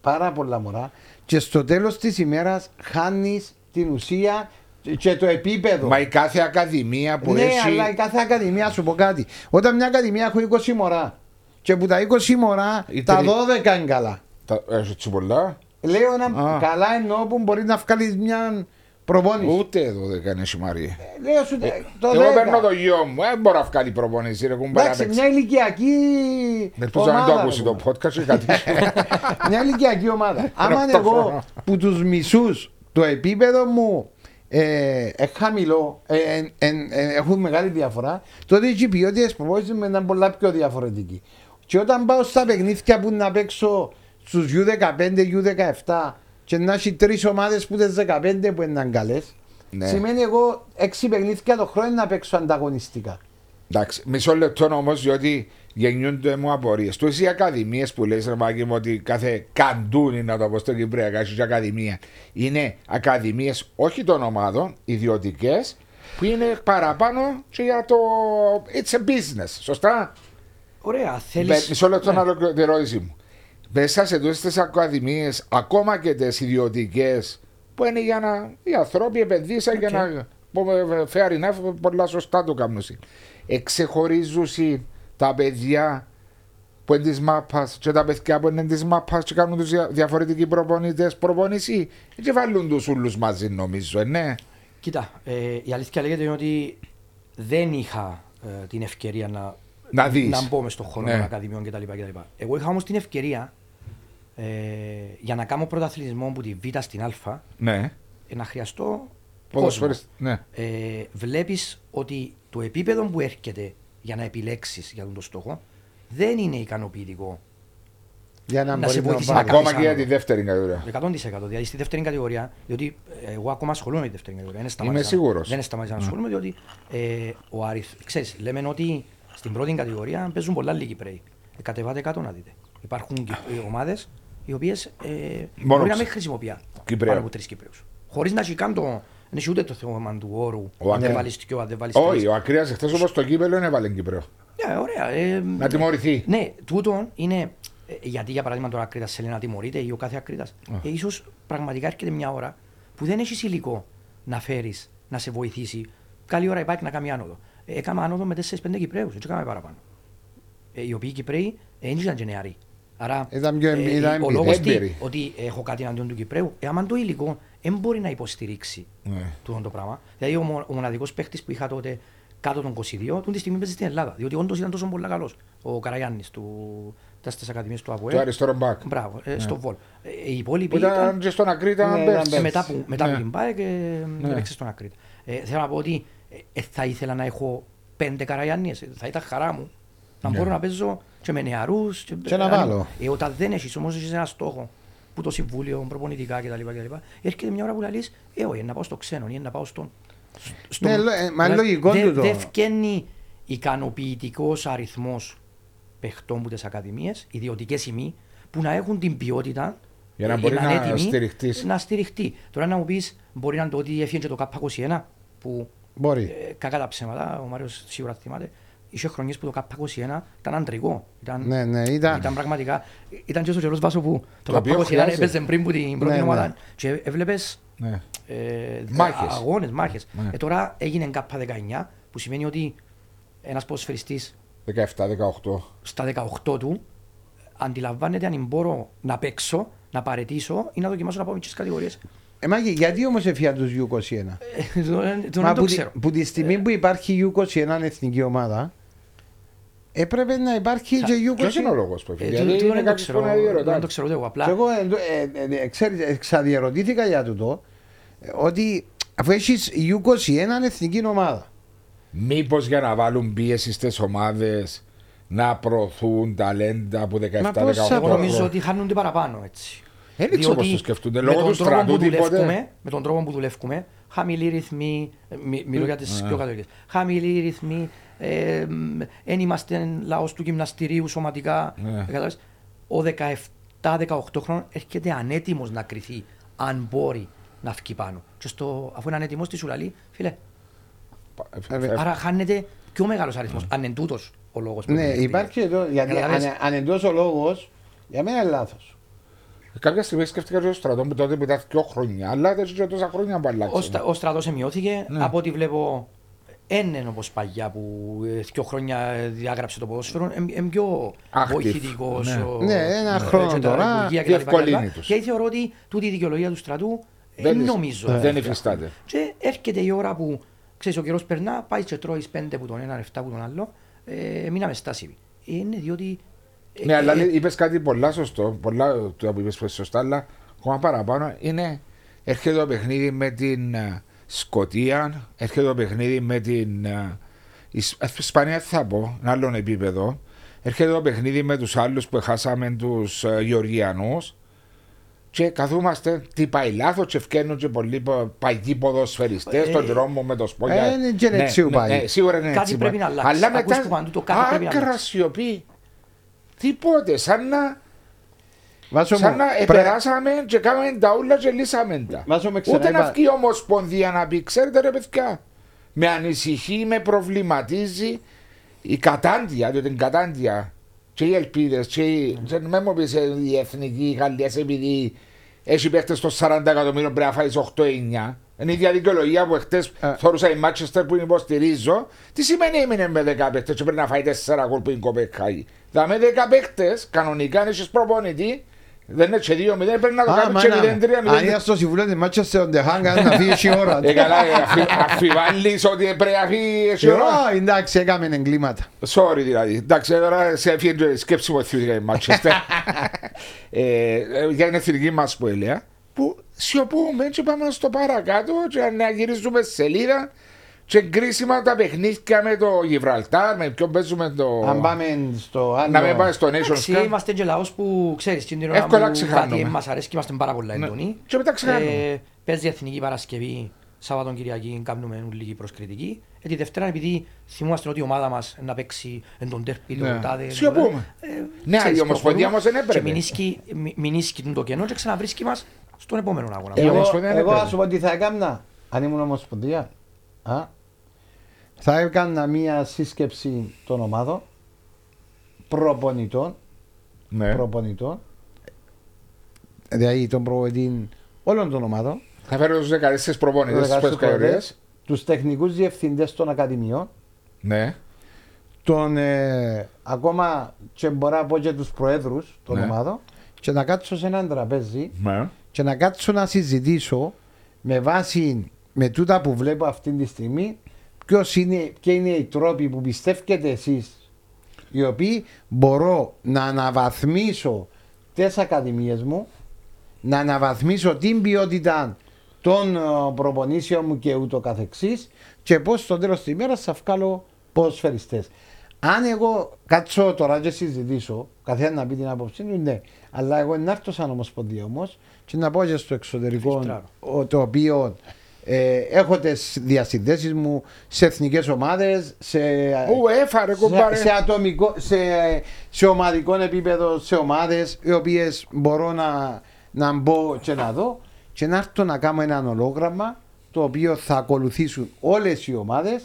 πάρα πολλά μωρά, και στο τέλος της ημέρας χάνεις την ουσία και το επίπεδο. Μα η κάθε ακαδημία που ναι, έχει. αλλά η κάθε ακαδημία σου πω κάτι. Όταν μια ακαδημία έχει 20 μωρά και που τα 20 μωρά Οι τα τρι- 12 είναι καλά. Τα- Έχει έτσι πολλά. Λέω ένα Α. καλά εννοώ που μπορεί να βγάλει μια προπόνηση. Ούτε εδώ δεν κάνει Μαρία. Λέω σου το Εγώ 10. παίρνω το γιο μου, δεν μπορώ να βγάλει προπονήσει. Ρε, κουμπάρα, Εντάξει, παίξει. μια ηλικιακή. Ελπίζω να μην το ομάδα, ακούσει ρε, το podcast και κάτι. μια ηλικιακή ομάδα. Άμα Ρωτώ εγώ χρόνο. που του μισού το επίπεδο μου ε, ε, χαμηλό, ε, ε, ε, ε, έχουν μεγάλη διαφορά, τότε οι ποιότητε προπόνηση μου ήταν πολλά πιο διαφορετική. Και όταν πάω στα παιχνίδια που να παίξω στους U15, U17 και να έχει τρεις ομάδες που τι 15 που είναι καλές, Ναι. σημαίνει εγώ έξι παιχνίδια το χρόνο να παίξω ανταγωνιστικά. Εντάξει, μισό λεπτό όμως, διότι γεννιούνται μου απορίες. Του οι ακαδημίες που λες, ρε Μάκη, μου, ότι κάθε καντούνι, να το πω στο Κυπριακά, έχεις ακαδημία. Είναι ακαδημίες όχι των ομάδων, ιδιωτικές, που είναι παραπάνω και για το. It's a business, σωστά; Ωραία, Με- θέλει. Μισό λεπτό να ολοκληρώσω την ερώτηση μου. Μέσα σε τόσες ακαδημίες, ακόμα και τις ιδιωτικές, που είναι για να. οι άνθρωποι επενδύσαν για Οκ. να. πούμε, Fair enough, πολλά σωστά το κάνουν. Εξεχωρίζουν τα παιδιά που είναι της μάπας και τα παιδιά που είναι της μάπας και κάνουν τους διαφορετικοί προπονητές προπονήσεις. Και βάλουν τους όλου μαζί, νομίζω, ε, ναι. Κοίτα, ε, η αλήθεια λέγεται είναι ότι δεν είχα ε, την ευκαιρία να, Να δεις. να μπω μες στον χώρο Ναι. των ακαδημιών κτλ. κτλ. Εγώ είχα όμως την ευκαιρία ε, για να κάνω πρωταθλητισμό από τη Β στην Α Ναι. ε, να χρειαστώ κόσμο. Ποδοσφαιριστ- Ναι. Ε, βλέπεις ότι το επίπεδο που έρχεται για να επιλέξεις για τον το στόχο δεν είναι ικανοποιητικό. Για να, Να μπορεί σε να βοηθήσει βάλει. να Ακόμα κάνεις και για άλλο. τη δεύτερη κατηγορία. 100% δηλαδή στη δεύτερη κατηγορία, διότι ε, εγώ ακόμα ασχολούμαι με τη δεύτερη κατηγορία. Δεν σταμάτησα- σίγουρος. Δεν σταμάτησα να ασχολούμαι, διότι ε, ο αριθ... ξέρεις, λέμε ότι στην πρώτη κατηγορία παίζουν πολλά λίγοι Κυπρέοι. Ε, κατεβάτε κάτω να δείτε. Υπάρχουν ομάδες οι οποίες ε, μπορεί να ξε- μην χρησιμοποιεί Κυπρέο. πάνω από τρεις Κυπρέους. Χωρίς να έχει καν το. Δεν έχει ούτε το θέμα του όρου. Ο αν δεν Ακρι- βάλεις δυο, αν δεν βάλεις Όχι, ο Ακρίας χθε όπως το κύπελο είναι έβαλε Κύπρο. Ναι, ωραία. Ε, Να τιμωρηθεί. Ναι, τούτο είναι. ε, γιατί για παράδειγμα τώρα Ακρίτα θέλει να τιμωρείται ή ο κάθε Ακρίτα. Ε, ίσως πραγματικά έρχεται μια ώρα που δεν έχεις υλικό να φέρεις να σε βοηθήσει. Καλή ώρα υπάρχει να κάνει άνοδο. Ε, Έκαμε άνοδο με 4-5 Κυπρέους, έτσι έκαμε παραπάνω. Ε, οι οποίοι Κυπρέοι ε, δεν ήταν και νεαροί. Άρα, Ήταν πιο εμ- ήταν ο έμπειροι. λόγος Έμπειροι. ότι έχω κάτι εναντίον του Κυπρέου, ε, άμα το υλικό δεν μπορεί να υποστηρίξει Ναι. τούτο το πράγμα. Δηλαδή, ο, μο- ο μοναδικός παίχτης που είχα τότε κάτω των 22, τούτη τη στιγμή παίζει στην Ελλάδα. Διότι όντως ήταν τόσο πολύ καλός. Ο Καραγιάννης του στις ακαδημίες του ΑΠΟΕ. Το αριστερό μπακ. Μπράβο, ε, στο Βολ. Ε, οι υπόλοιποι Που ήταν ήταν και στον Ακρίτα Ναι, πέρσι. ήταν πέρσι. μετά που, μετά Ναι. που την πάει και Ναι. έπαιξε στον Ακρίτα. Ε, θέλω να πω ότι ε, ε, θα ήθελα να έχω πέντε Καραγιάννιες. Θα ήταν χαρά μου να Ναι. μπορώ να παίζω και με νεαρούς. Και, Και να αν- βάλω. Ε, όταν δεν έχεις όμως έχεις ένα στόχο που το συμβούλιο, προπονητικά κτλ. κτλ. Έρχεται μια ώρα που λαλείς, ε, όχι, να πάω στο ξένο ή να πάω στον... στον- Ναι, λο- ε, μα Δηλαδή, λογικό δεν- τούτο. Δεν φκένει ικανοποιητικός αριθμός παιχτών που τις ακαδημίες, ιδιωτικές ημί, που να έχουν την ποιότητα Για να ε, μπορεί είναι να έτοιμοι στηριχτείς. Να στηριχτεί. Τώρα να μου πεις, μπορεί να είναι το ότι έφυγε και το K21, που Μπορεί. ε, κακά τα ψέματα, ο Μάριος σίγουρα θυμάται, είχε χρονιές που το K21 ήταν αντρικό. Ήταν, Ναι, ναι, ήταν- ήταν πραγματικά, ήταν και στο καιρός βάσο που το, Το οποίο K21 χρειάζεται. έπαιζε πριν που την πρώτη Ναι, ναι. ομάδα και έβλεπες Ναι. ε, Μάχες. αγώνες, μάχες. Ναι. Ε, τώρα έγινε K19 που σημαίνει ότι ένας ποδοσφαιριστής 17-18. στα 18 του αντιλαμβάνεται αν μπορώ να παίξω, να παρετήσω ή να δοκιμάσω να πάω μικρές κατηγορίες. Ε, μα γιατί όμως έφυγε του U21. Ε, το- το Μα δεν το που, τη, ξέρω. που τη στιγμή που υπάρχει U21 εθνική ομάδα, έπρεπε να υπάρχει Θα- και Ποιος είναι ο U21. λόγος που Ε, έφυγε. το- Γιατί το είναι δεν το κάποιος που ξέρω, να διερωτά. δεν το ξέρω ούτε εγώ. Και Απλά εγώ ε, ε, ε, ξέρεις, εξαδιερωτήθηκα για τούτο ε, ότι αφού έχεις U21 εθνική ομάδα. Μήπως για να βάλουν πίεση στις ομάδες να προωθούν ταλέντα από 17-18 πώς θα εγώ νομίζω χρόνια. ότι χάνονται παραπάνω έτσι. Δεν ξέρω πώς Διότι το σκεφτούνται, με λόγω τον του τρόπο στρατού που τίποτε. δουλεύουμε- Με τον τρόπο που δουλεύουμε, χαμηλή ρυθμή, ε, μι- μιλώ για τις πιο κατοικίες, χαμηλή ρυθμή, δεν είμαστε λαός του γυμναστηρίου σωματικά. Ναι. κατάλαβες. Ο 17-18 χρόνων έρχεται ανέτοιμος να κρυθεί αν μπορεί να φύγει πάνω. Και στο, αφού είναι ανέτοιμος τη σου λαλεί, φίλε, Ε, ε, άρα χάνεται πιο μεγάλος αριθμός, αν είναι τούτος ο λόγος που Ναι, επιλέχθηκε. υπάρχει εδώ. Γιατί Καταλαβες. αν, αν εντός ο λόγος, για μένα είναι λάθος. Κάποια στιγμή σκέφτηκα και το στρατός που τότε που ήταν δύο χρόνια, αλλά δεν ξέρω τόσα χρόνια που Ο, αλλάξε. στρα, ο στρατός εμειώθηκε. Ναι. Από ό,τι βλέπω, δεν είναι όπως παλιά που ε, δύο χρόνια ε, διάγραψε το ποδόσφαιρο. Είναι πιο Active. βοηθητικός. Ναι. ο- Ναι, ένα ε, χρόνο και τα τώρα υπουργεία και τα λοιπά και τα λοιπά. διευκολύνει τους. Και θεωρώ ότι τούτη η δικαιολογία του στρατού Δεν δεν είναι- νομίζω. δεν ότι θα υφιστάται. φτιάχνει. Και έρχεται η ώρα που ξέρεις, ο καιρός περνά, πάει και τρώεις πέντε που τον έναν, εφτά που τον άλλο. Ε, μείναμε στάσιμοι. Είναι διότι. Ε, Ναι, αλλά ε, είπες κάτι πολλά σωστό, πολλά του που είπες σωστά, αλλά ακόμα παραπάνω είναι έρχεται το παιχνίδι με την ε, Σκοτία, έρχεται το παιχνίδι με την ε, Ισ- ε, Ισπανία, τι θα πω, ένα άλλο επίπεδο. Έρχεται το παιχνίδι με τους άλλους που χάσαμε τους Γεωργιανούς. Και καθόμαστε τι πάει λάθος και ευκαιρνούν και πολλοί πο- παγιοί ποδοσφαιριστές Ε, στον δρόμο με το σπόγια. ε, είναι και έτσι πάει. σίγουρα είναι Κάτι έτσι πρέπει πάει. να αλλάξει. Αλλά Ακούς μετά που παντού το κάτι πρέπει να άκρα αλλάξει. σιωπή. Τίποτε, σαν να, Βάσο σαν μου, να πρέ- επεράσαμε και κάναμε τα ούλα και λύσαμε τα. Βάζω με Ούτε ξαναείπα- να βγει η ομοσπονδία να πει, ξέρετε ρε παιδιά, με ανησυχεί, με προβληματίζει η κατάντια, διότι την κατάντια και οι ελπίδες, και η. και Με μου πεις η εθνική η Γαλλία, επειδή έχει παίχτες στο 40 εκατομμύρια πρέπει να φάεις 8-9. Είναι η ίδια δικαιολογία που χτε Ε. θεωρούσα η Μάτσεστερ που υποστηρίζω. Τι σημαίνει έμεινε με 10 παίχτες και πρέπει να φάει 4 γκολ που είναι κοπεκχάη. Δηλαδή με 10 παίχτες κανονικά αν έχεις προπονητή. Δεν είναι και 2-0, πρέπει να το Α, κάνεις μα και να- 0-3-0. Αν είσαι στο συμβούλιο της Manchester on the Hang, να φύγει η ώρα. Ε, καλά, ε, αφι- αφιβάλλεις ότι πρέπει να φύγει η ώρα. Α, Εντάξει, έκαμε εγκλήματα. Sorry δηλαδή. Εντάξει, τώρα σε έφυγε η σκέψη μου ότι η Μάτσεστερ. Ε, ε, Για την εθνική μας που έλεγα. Που σιωπούμε και πάμε στο παρακάτω και να γυρίζουμε σελίδα και κρίσιμα τα παιχνίδια με το Γιβραλτάρ, με ποιον παίζουμε το... Αν πάμε στο άλλο... Να μην πάμε στο Nations Εντάξει, Cup. είμαστε και λαός που ξέρεις την ώρα Εύκολα που ξεχάνουμε. κάτι μας αρέσει και είμαστε πάρα πολλά Ναι. έντονοι. Και μετά ξεχάνουμε. Ε, Παίζει Εθνική Παρασκευή, Σάββατο Κυριακή, κάνουμε λίγη προσκριτική. Ε, τη Δευτέρα επειδή θυμούμαστε ότι η ομάδα μας να παίξει εν τον τέρπι, Ναι. τον τάδε. Σιωπούμε. ε, Ναι, ξέρεις, η Ομοσπονδία προχωρούμε όμως δεν έπρεπε. Και μην ίσκει- μη- μην ίσκει το κενό και ξαναβρίσκει μας στον επόμενο αγώνα. Η Εγώ, Ομοσπονδία δεν εγώ έπρεπε. ας σου πω τι θα έκανα αν ήμουν ομοσπονδία. Α, θα έκανα μία σύσκεψη των ομάδων προπονητών, Ναι. προπονητών δηλαδή τον προπονητή όλων των ομάδων Θα φέρω τους 14 προπονητές Τους στις 14 πρώτες κατηγορίες. τους τεχνικούς διευθυντές των ακαδημιών, Ναι. τον, ε, ακόμα και μπορώ να πω και τους προέδρους των Ναι. ομάδων και να κάτσω σε έναν τραπέζι Ναι. Και να κάτσω να συζητήσω με βάση με τούτα που βλέπω αυτή τη στιγμή ποιος είναι, ποιοι είναι οι τρόποι που πιστεύετε εσείς οι οποίοι μπορώ να αναβαθμίσω τις ακαδημίες μου να αναβαθμίσω την ποιότητα των ε, προπονήσεων μου και ούτω καθεξής και πώς στο τέλος της ημέρας θα βγάλω ποδοσφαιριστές. Αν εγώ κάτσω τώρα και συζητήσω, καθένα να πει την άποψή του, ναι. Αλλά εγώ να έρθω σαν ομοσπονδία όμως και να πω και στο εξωτερικό, Φιλτράρω. ο- το οποίο ε, έχω τις διασυνδέσεις μου σε εθνικές ομάδες, σε, Ου, έφαρε σε, κομπάρε. σε, ατομικό, σε, σε ομαδικό επίπεδο, σε ομάδες οι οποίες μπορώ να, να μπω και να δω και να έρθω να κάνω ένα ολόγραμμα το οποίο θα ακολουθήσουν όλες οι ομάδες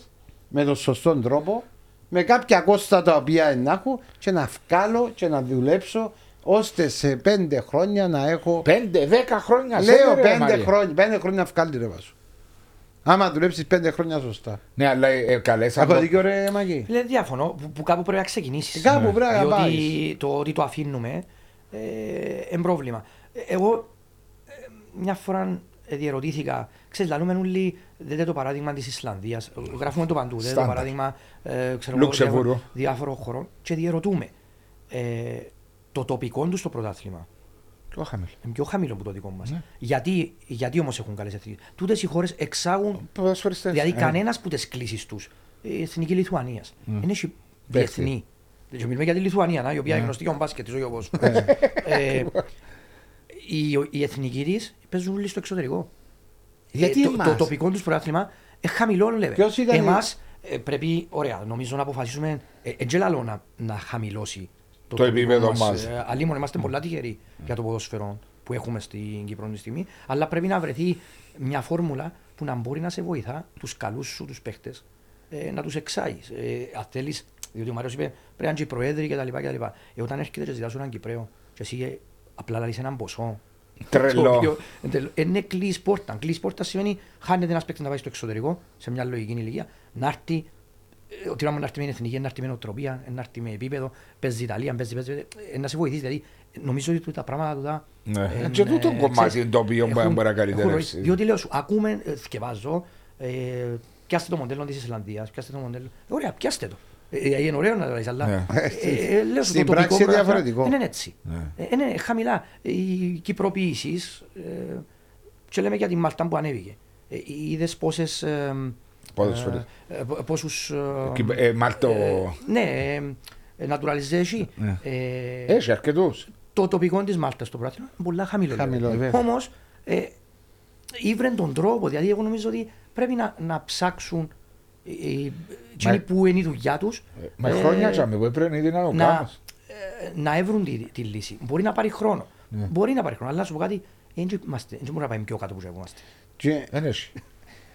με τον σωστό τρόπο, με κάποια κόστα τα οποία να έχω και να βγάλω και να δουλέψω ώστε σε πέντε χρόνια να έχω. Πέντε, δέκα χρόνια. Λέω σέβεται, ρε, πέντε Μαρία. χρόνια, πέντε χρόνια να βγάλει ρε βάσο. Άμα δουλέψεις πέντε χρόνια σωστά. Ναι, αλλά ε, καλέσαν Έχω το- δίκιο ρε Μαγί. Λέει διαφωνώ που, που κάπου πρέπει να ξεκινήσεις. Ε, κάπου πρέπει να Διότι πάεις. το ότι το αφήνουμε ε, είναι πρόβλημα. Ε, Εγώ ε, μια φορά ε, διερωτήθηκα, ξέρεις, λαλούμε όλοι, δείτε το παράδειγμα της Ισλανδίας, ε, γράφουμε το παντού, δείτε το Στάνταρ. παράδειγμα ε, ξέρω, εγώ, Λουξεμβούργο. διάφορων- διάφορων χωρών και διερωτούμε. Ε, το τοπικό τους στο πρωτάθλημα Πιο χαμηλό. είναι πιο χαμηλό από το δικό μας. Ναι. Γιατί, γιατί όμως έχουν καλές εθνικέ. Τούτες οι χώρες εξάγουν Ποδοσφαιριστές. Δηλαδή, Ε, κανένας που τις κλήσει τους. Η εθνική Λιθουανίας. Είναι έχει Παίχτη. διεθνή. Δεν μιλούμε για τη Λιθουανία, να, η οποία είναι Ναι. γνωστή για τον μπάσκετ, της ζωή όπω. ε, οι, οι εθνικοί της παίζουν όλοι στο εξωτερικό. Γιατί Ε, το, εμάς; το τοπικό τους πρωτάθλημα είναι χαμηλό, λέμε. Ποιος ήταν η- Εμάς πρέπει, ωραία, νομίζω να αποφασίσουμε. Ε, ε, τζελαλό να, να χαμηλώσει Το τοπικό επίπεδο μας. μας. Ε, αλλήμον, είμαστε πολλά τυχεροί για το ποδόσφαιρο που έχουμε στην Κύπρο αυτή τη στιγμή. Αλλά πρέπει να βρεθεί μια φόρμουλα που να μπορεί να σε βοηθά τους καλούς σου τους παίχτες ε, να τους εξάγεις. Ε, αν θέλεις, διότι ο Μάριος είπε πρέπει να είναι και οι προέδροι κτλ. κτλ. Ε, όταν έρχεται και ζητά σου έναν Κυπρέο, και εσύ ε, απλά λαλείς έναν ποσό. Τρελό. το οποίο, εντελ- Είναι κλείσει πόρτα. Κλείσει πόρτα σημαίνει χάνεται ένα παίκτη να πάει στο εξωτερικό, σε μια λογική ηλικία, να έρθει ε, ότι να έρθει με εθνική, να έρθει με νοοτροπία, να έρθει με επίπεδο, παίζει Ιταλία, παίζει, παίζει, ε, να σε βοηθήσει. Δηλαδή, νομίζω ότι τα πράγματα τούτα. Ναι. ε, Ε, και τούτο ε, κομμάτι ξέρεις, είναι το οποίο μπορεί έχουν- να έχουν καλυτερεύσει. ροή. Διότι λέω σου, ακούμε, ε, θκευάζω, ε, πιάστε το μοντέλο της Ισλανδίας, πιάστε το μοντέλο. Ε, ωραία, πιάστε το. Ε, ε, είναι ωραίο να το λες, αλλά Ναι. ε, ε, λέω σου, Στην το τοπικό πράξη είναι πρωτάθλημα διαφορετικό. Δεν είναι έτσι. Ναι. Ε, Είναι χαμηλά. Οι κυπροποιήσεις, ε, και λέμε για την Μάλτα που ανέβηκε. Ε, είδες πόσες... ε, Ποδοσφαιρίες. ε, ε, πο- πόσους... ε, Κυπ- ε, Μάλτο. ε, Ναι, ε, naturalization. Ναι. Ε, Έχει αρκετούς. το τοπικό της Μάλτας στο πρωτάθλημα είναι πολλά χαμηλό. Χαμηλό, βέβαια. Όμως, ε, ήβρεν τον τρόπο, δηλαδή εγώ νομίζω ότι πρέπει να, να ψάξουν ε, ε, εκείνοι που είναι η δουλειά τους Με χρόνια τσάμε που έπρεπε ήδη να το να, κάνεις. ε, να έβρουν τη, τη λύση. Μπορεί να πάρει χρόνο. Ναι. Μπορεί να πάρει χρόνο, αλλά να σου πω κάτι, δεν μπορεί να πάει πιο κάτω που είμαστε. Και, Δεν έχει.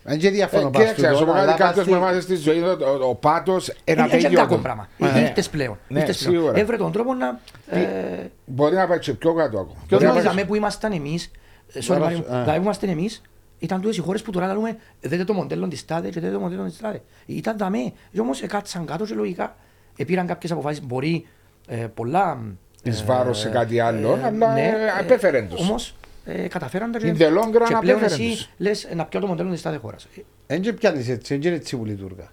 αν και διαφωνώ Ε, πάνω Κοίταξε, να σου πω αλλά κάτι, κάποιος πας με στη- μάθει στη ζωή, ο- ο- ο πάτος ένα Είναι είναι τέλειο. κακό πράγμα. Ναι. Ήρθες πλέον. Ναι, ήρθες πλέον. σίγουρα. Έβρε τον τρόπο να... ε, Μπορεί να πάει και πιο κάτω ακόμα. Και Μπορεί να όταν πάει- είδαμε που ήμασταν εμείς, Τώρα, δηλαδή α. που ήμασταν εμεί, ήταν τούτες οι χώρες που τώρα λέμε δείτε το μοντέλο της ΤΑΔΕ και δείτε το μοντέλο της ΤΑΔΕ. Ήταν δαμέ. Και όμως έκατσαν κάτω και λογικά πήραν κάποιες αποφάσεις. Μπορεί ε, πολλά... Εις ε, βάρος σε κάτι άλλο, αλλά, ε, απέφερεν τους. Όμως ε, καταφέραν τα In the long run και πλέον απέφερεν εσύ τους. λες ε, να πιω το μοντέλο της ΤΑΔΕ χώρας. Ε, Δεν και πιάνεις έτσι, δεν είναι έτσι που λειτουργά. Ε,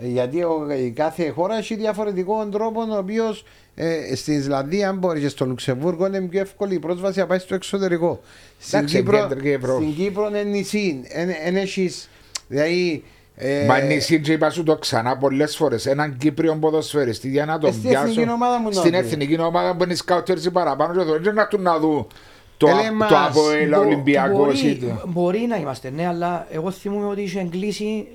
Γιατί ο, η κάθε χώρα έχει διαφορετικό τρόπο ο οποίος ε, στην Ισλανδία μπορείς και στο Λουξεμβούργο είναι πιο εύκολη η πρόσβαση να πάει στο εξωτερικό. Στην Εντάξει, Κύπρο, κεντρική Ευρώπη. στην Κύπρο είναι νησί. Δεν έχεις. Δηλαδή. ε, Μα νησί και είπα σου το ξανά πολλές φορές Έναν Κύπριο ποδοσφαιριστή για να τον Ε, στην πιάσω εθνική ομάδα μου Στην να πει. εθνική ομάδα που είναι σκάουτερς παραπάνω και εδώ, δεν να του να δουν το, Έλε το μας, Αποέλ Μπο- Ολυμπιακός ή μπορεί, το- μπορεί να είμαστε, ναι, αλλά εγώ θυμούμαι ότι είχε εγκλήσει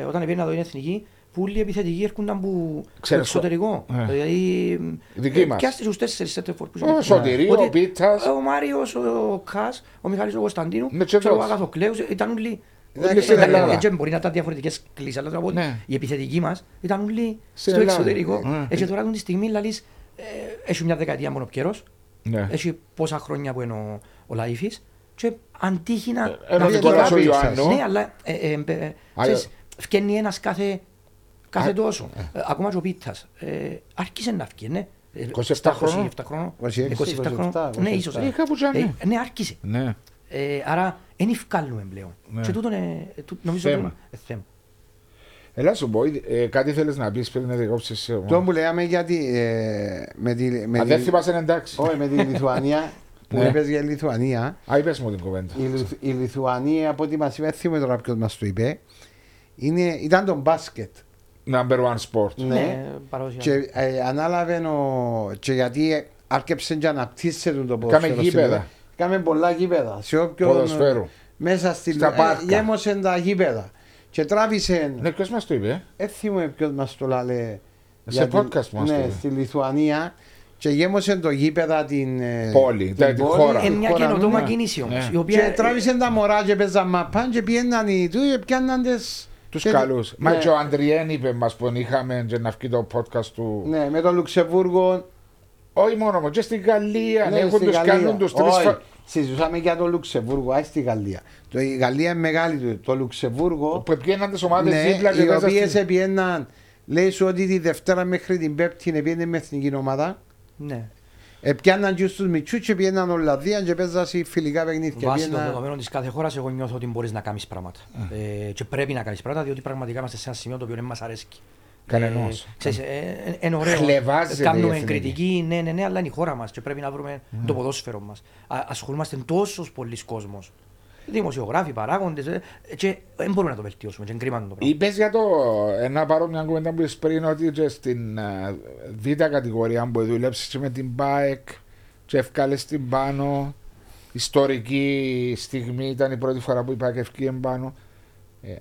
ε, όταν πήγαινε να δω είναι εθνική που όλοι οι επιθετικοί έρχονταν που το Ξέρεις, εξωτερικό. ε. Δηλαδή, Δική μας. πιάστε στους τέσσερις σέντερφορ που Ο Σωτηρίου, Ότι, ο Πίτσας. ε, Ο Μάριος, ο Κας, ο Μιχάλης ο Κωνσταντίνου, Ναι, και ξέρω, ο δώσει. Αγαθοκλέους, ήταν όλοι... Όλοι στην ήταν- Ελλάδα. ε, και Μπορεί να ήταν διαφορετικές κλίσεις, αλλά τώρα πω ότι Ναι. οι επιθετικοί μας ήταν όλοι Στην στο Ελλάδα. εξωτερικό. Ναι. Ε, Και τώρα αυτή τη στιγμή λαλείς, ε, έχει μια δεκαετία μόνο ο Πιέρος, Ναι. έχει πόσα χρόνια που είναι ο, ο Λαΐφης και αντίχει να... Ε, ενώ να ο βγει Νικόλας ο κάποιος. Ιωάννου. Ναι, αλλά ε, ε, ε, ε, ξέρεις, φκένει ένας κάθε, κάθε τόσο. Ε, Ακόμα και ο Πίτας. ε, Άρχισε να βγει, ναι. Ε, 27 στα χρονών. 27 χρονών. 26, 27 χρονών. 27, Ναι, ίσως. 27. ε. Ε, κάπου τζάνε. Ε, Ναι, άρχισε. Ναι. Ε, Άρα, δεν ευκάλλουμε πλέον. Ναι. Και τούτο είναι, ε, τούτο- νομίζω Θέμα. είναι ε, θέμα. Έλα σου πω, ε, κάτι θέλεις να πεις πριν να διακόψεις. ε, Το που λέγαμε γιατί ε, με τη, με Αν τη, δεν θυμάσαι εντάξει. όχι, με τη Λιθουανία που Ναι. είπες για τη Λιθουανία Α, είπες μου την κουβέντα. η, Λιθ- η Λιθουανία από ό,τι μας είπε δεν θυμάμαι τώρα ποιος μας το είπε είναι, ήταν το μπάσκετ Number one sport. ναι. Ναι, παραδοσιακά. και ε, ανάλαβε ο, και γιατί άρκεψε και αναπτύσσεται το Κάμε ποδόσφαιρο στην γήπεδα. Ελλάδα. Κάμε πολλά γήπεδα σε όποιον Ποδοσφαίρου. μέσα στη Στα ε, πάρκα. γέμωσε τα γήπεδα και τράβησε Ναι, ποιος μας το είπε; ε; δεν θυμάμαι ποιος μας το λέει Σε podcast μας το ναι, είπε. στη Λιθουανία και γέμωσε το γήπεδα την ε, Πόλη, την τα- τη χώρα. Είναι μια χώρα, καινοτόμα ναι. κίνηση όμως, Ναι. η οποία... Και τράβησε τα μωρά και παίζαν μαπάν και πιέναν οι του και πιάνναν τις... Τους και- καλούς. Μα ναι. και ο Αντριέν είπε μας που είχαμε και να βγει το podcast του. Ναι, με το Λουξεμβούργο. Όχι μόνο μου, και στην Γαλλία. ναι, Έχουν στη τους Γαλλία. κάνουν τους τρεις Όχι, φα... Συζητούσαμε για το Λουξεμβούργο, όχι στη Γαλλία. Το, η Γαλλία είναι μεγάλη του. Το Λουξεμβούργο, Που πήγαιναν τις ομάδες ναι, δίπλα και οι παίζαν οποίες στην- επιέναν, λέει σου ότι τη Δευτέρα μέχρι την Πέμπτη επιέναν με εθνική ομάδα. Ναι. Επιάνναν και στους μητσούς και πιέναν Ολλανδία και παίζαν σε φιλικά παιχνίδια. Βάσει των Πιέναν- δεδομένων της κάθε χώρας, εγώ νιώθω ότι μπορείς να κάνεις πράγματα. Ε, και πρέπει να κάνεις πράγματα, διότι πραγματικά είμαστε σε ένα σημείο το οποίο δεν μας αρέσει. Κανενός. Ε, ξέρεις, ε, ε, είναι ωραίο. Χλεβάζεται η Κάνουμε εθνική. κριτική, ναι, ναι, ναι, αλλά είναι η χώρα μας και πρέπει να βρούμε το ποδόσφαιρο μας. Ασχολούμαστε τόσος πολλοί κόσμος. Δημοσιογράφοι, παράγοντες, και δεν μπορούμε να το βελτιώσουμε. Και είναι κρίμα το πράγμα. Είπες για το, ένα πάρω μια κουβέντα που είπες πριν ότι και στην ε, β' κατηγορία που δούλεψες και με την ΠΑΕΚ και ευκάλες την πάνω ιστορική στιγμή ήταν η πρώτη φορά που η ΠΑΕΚ ευκήγε πάνω ε,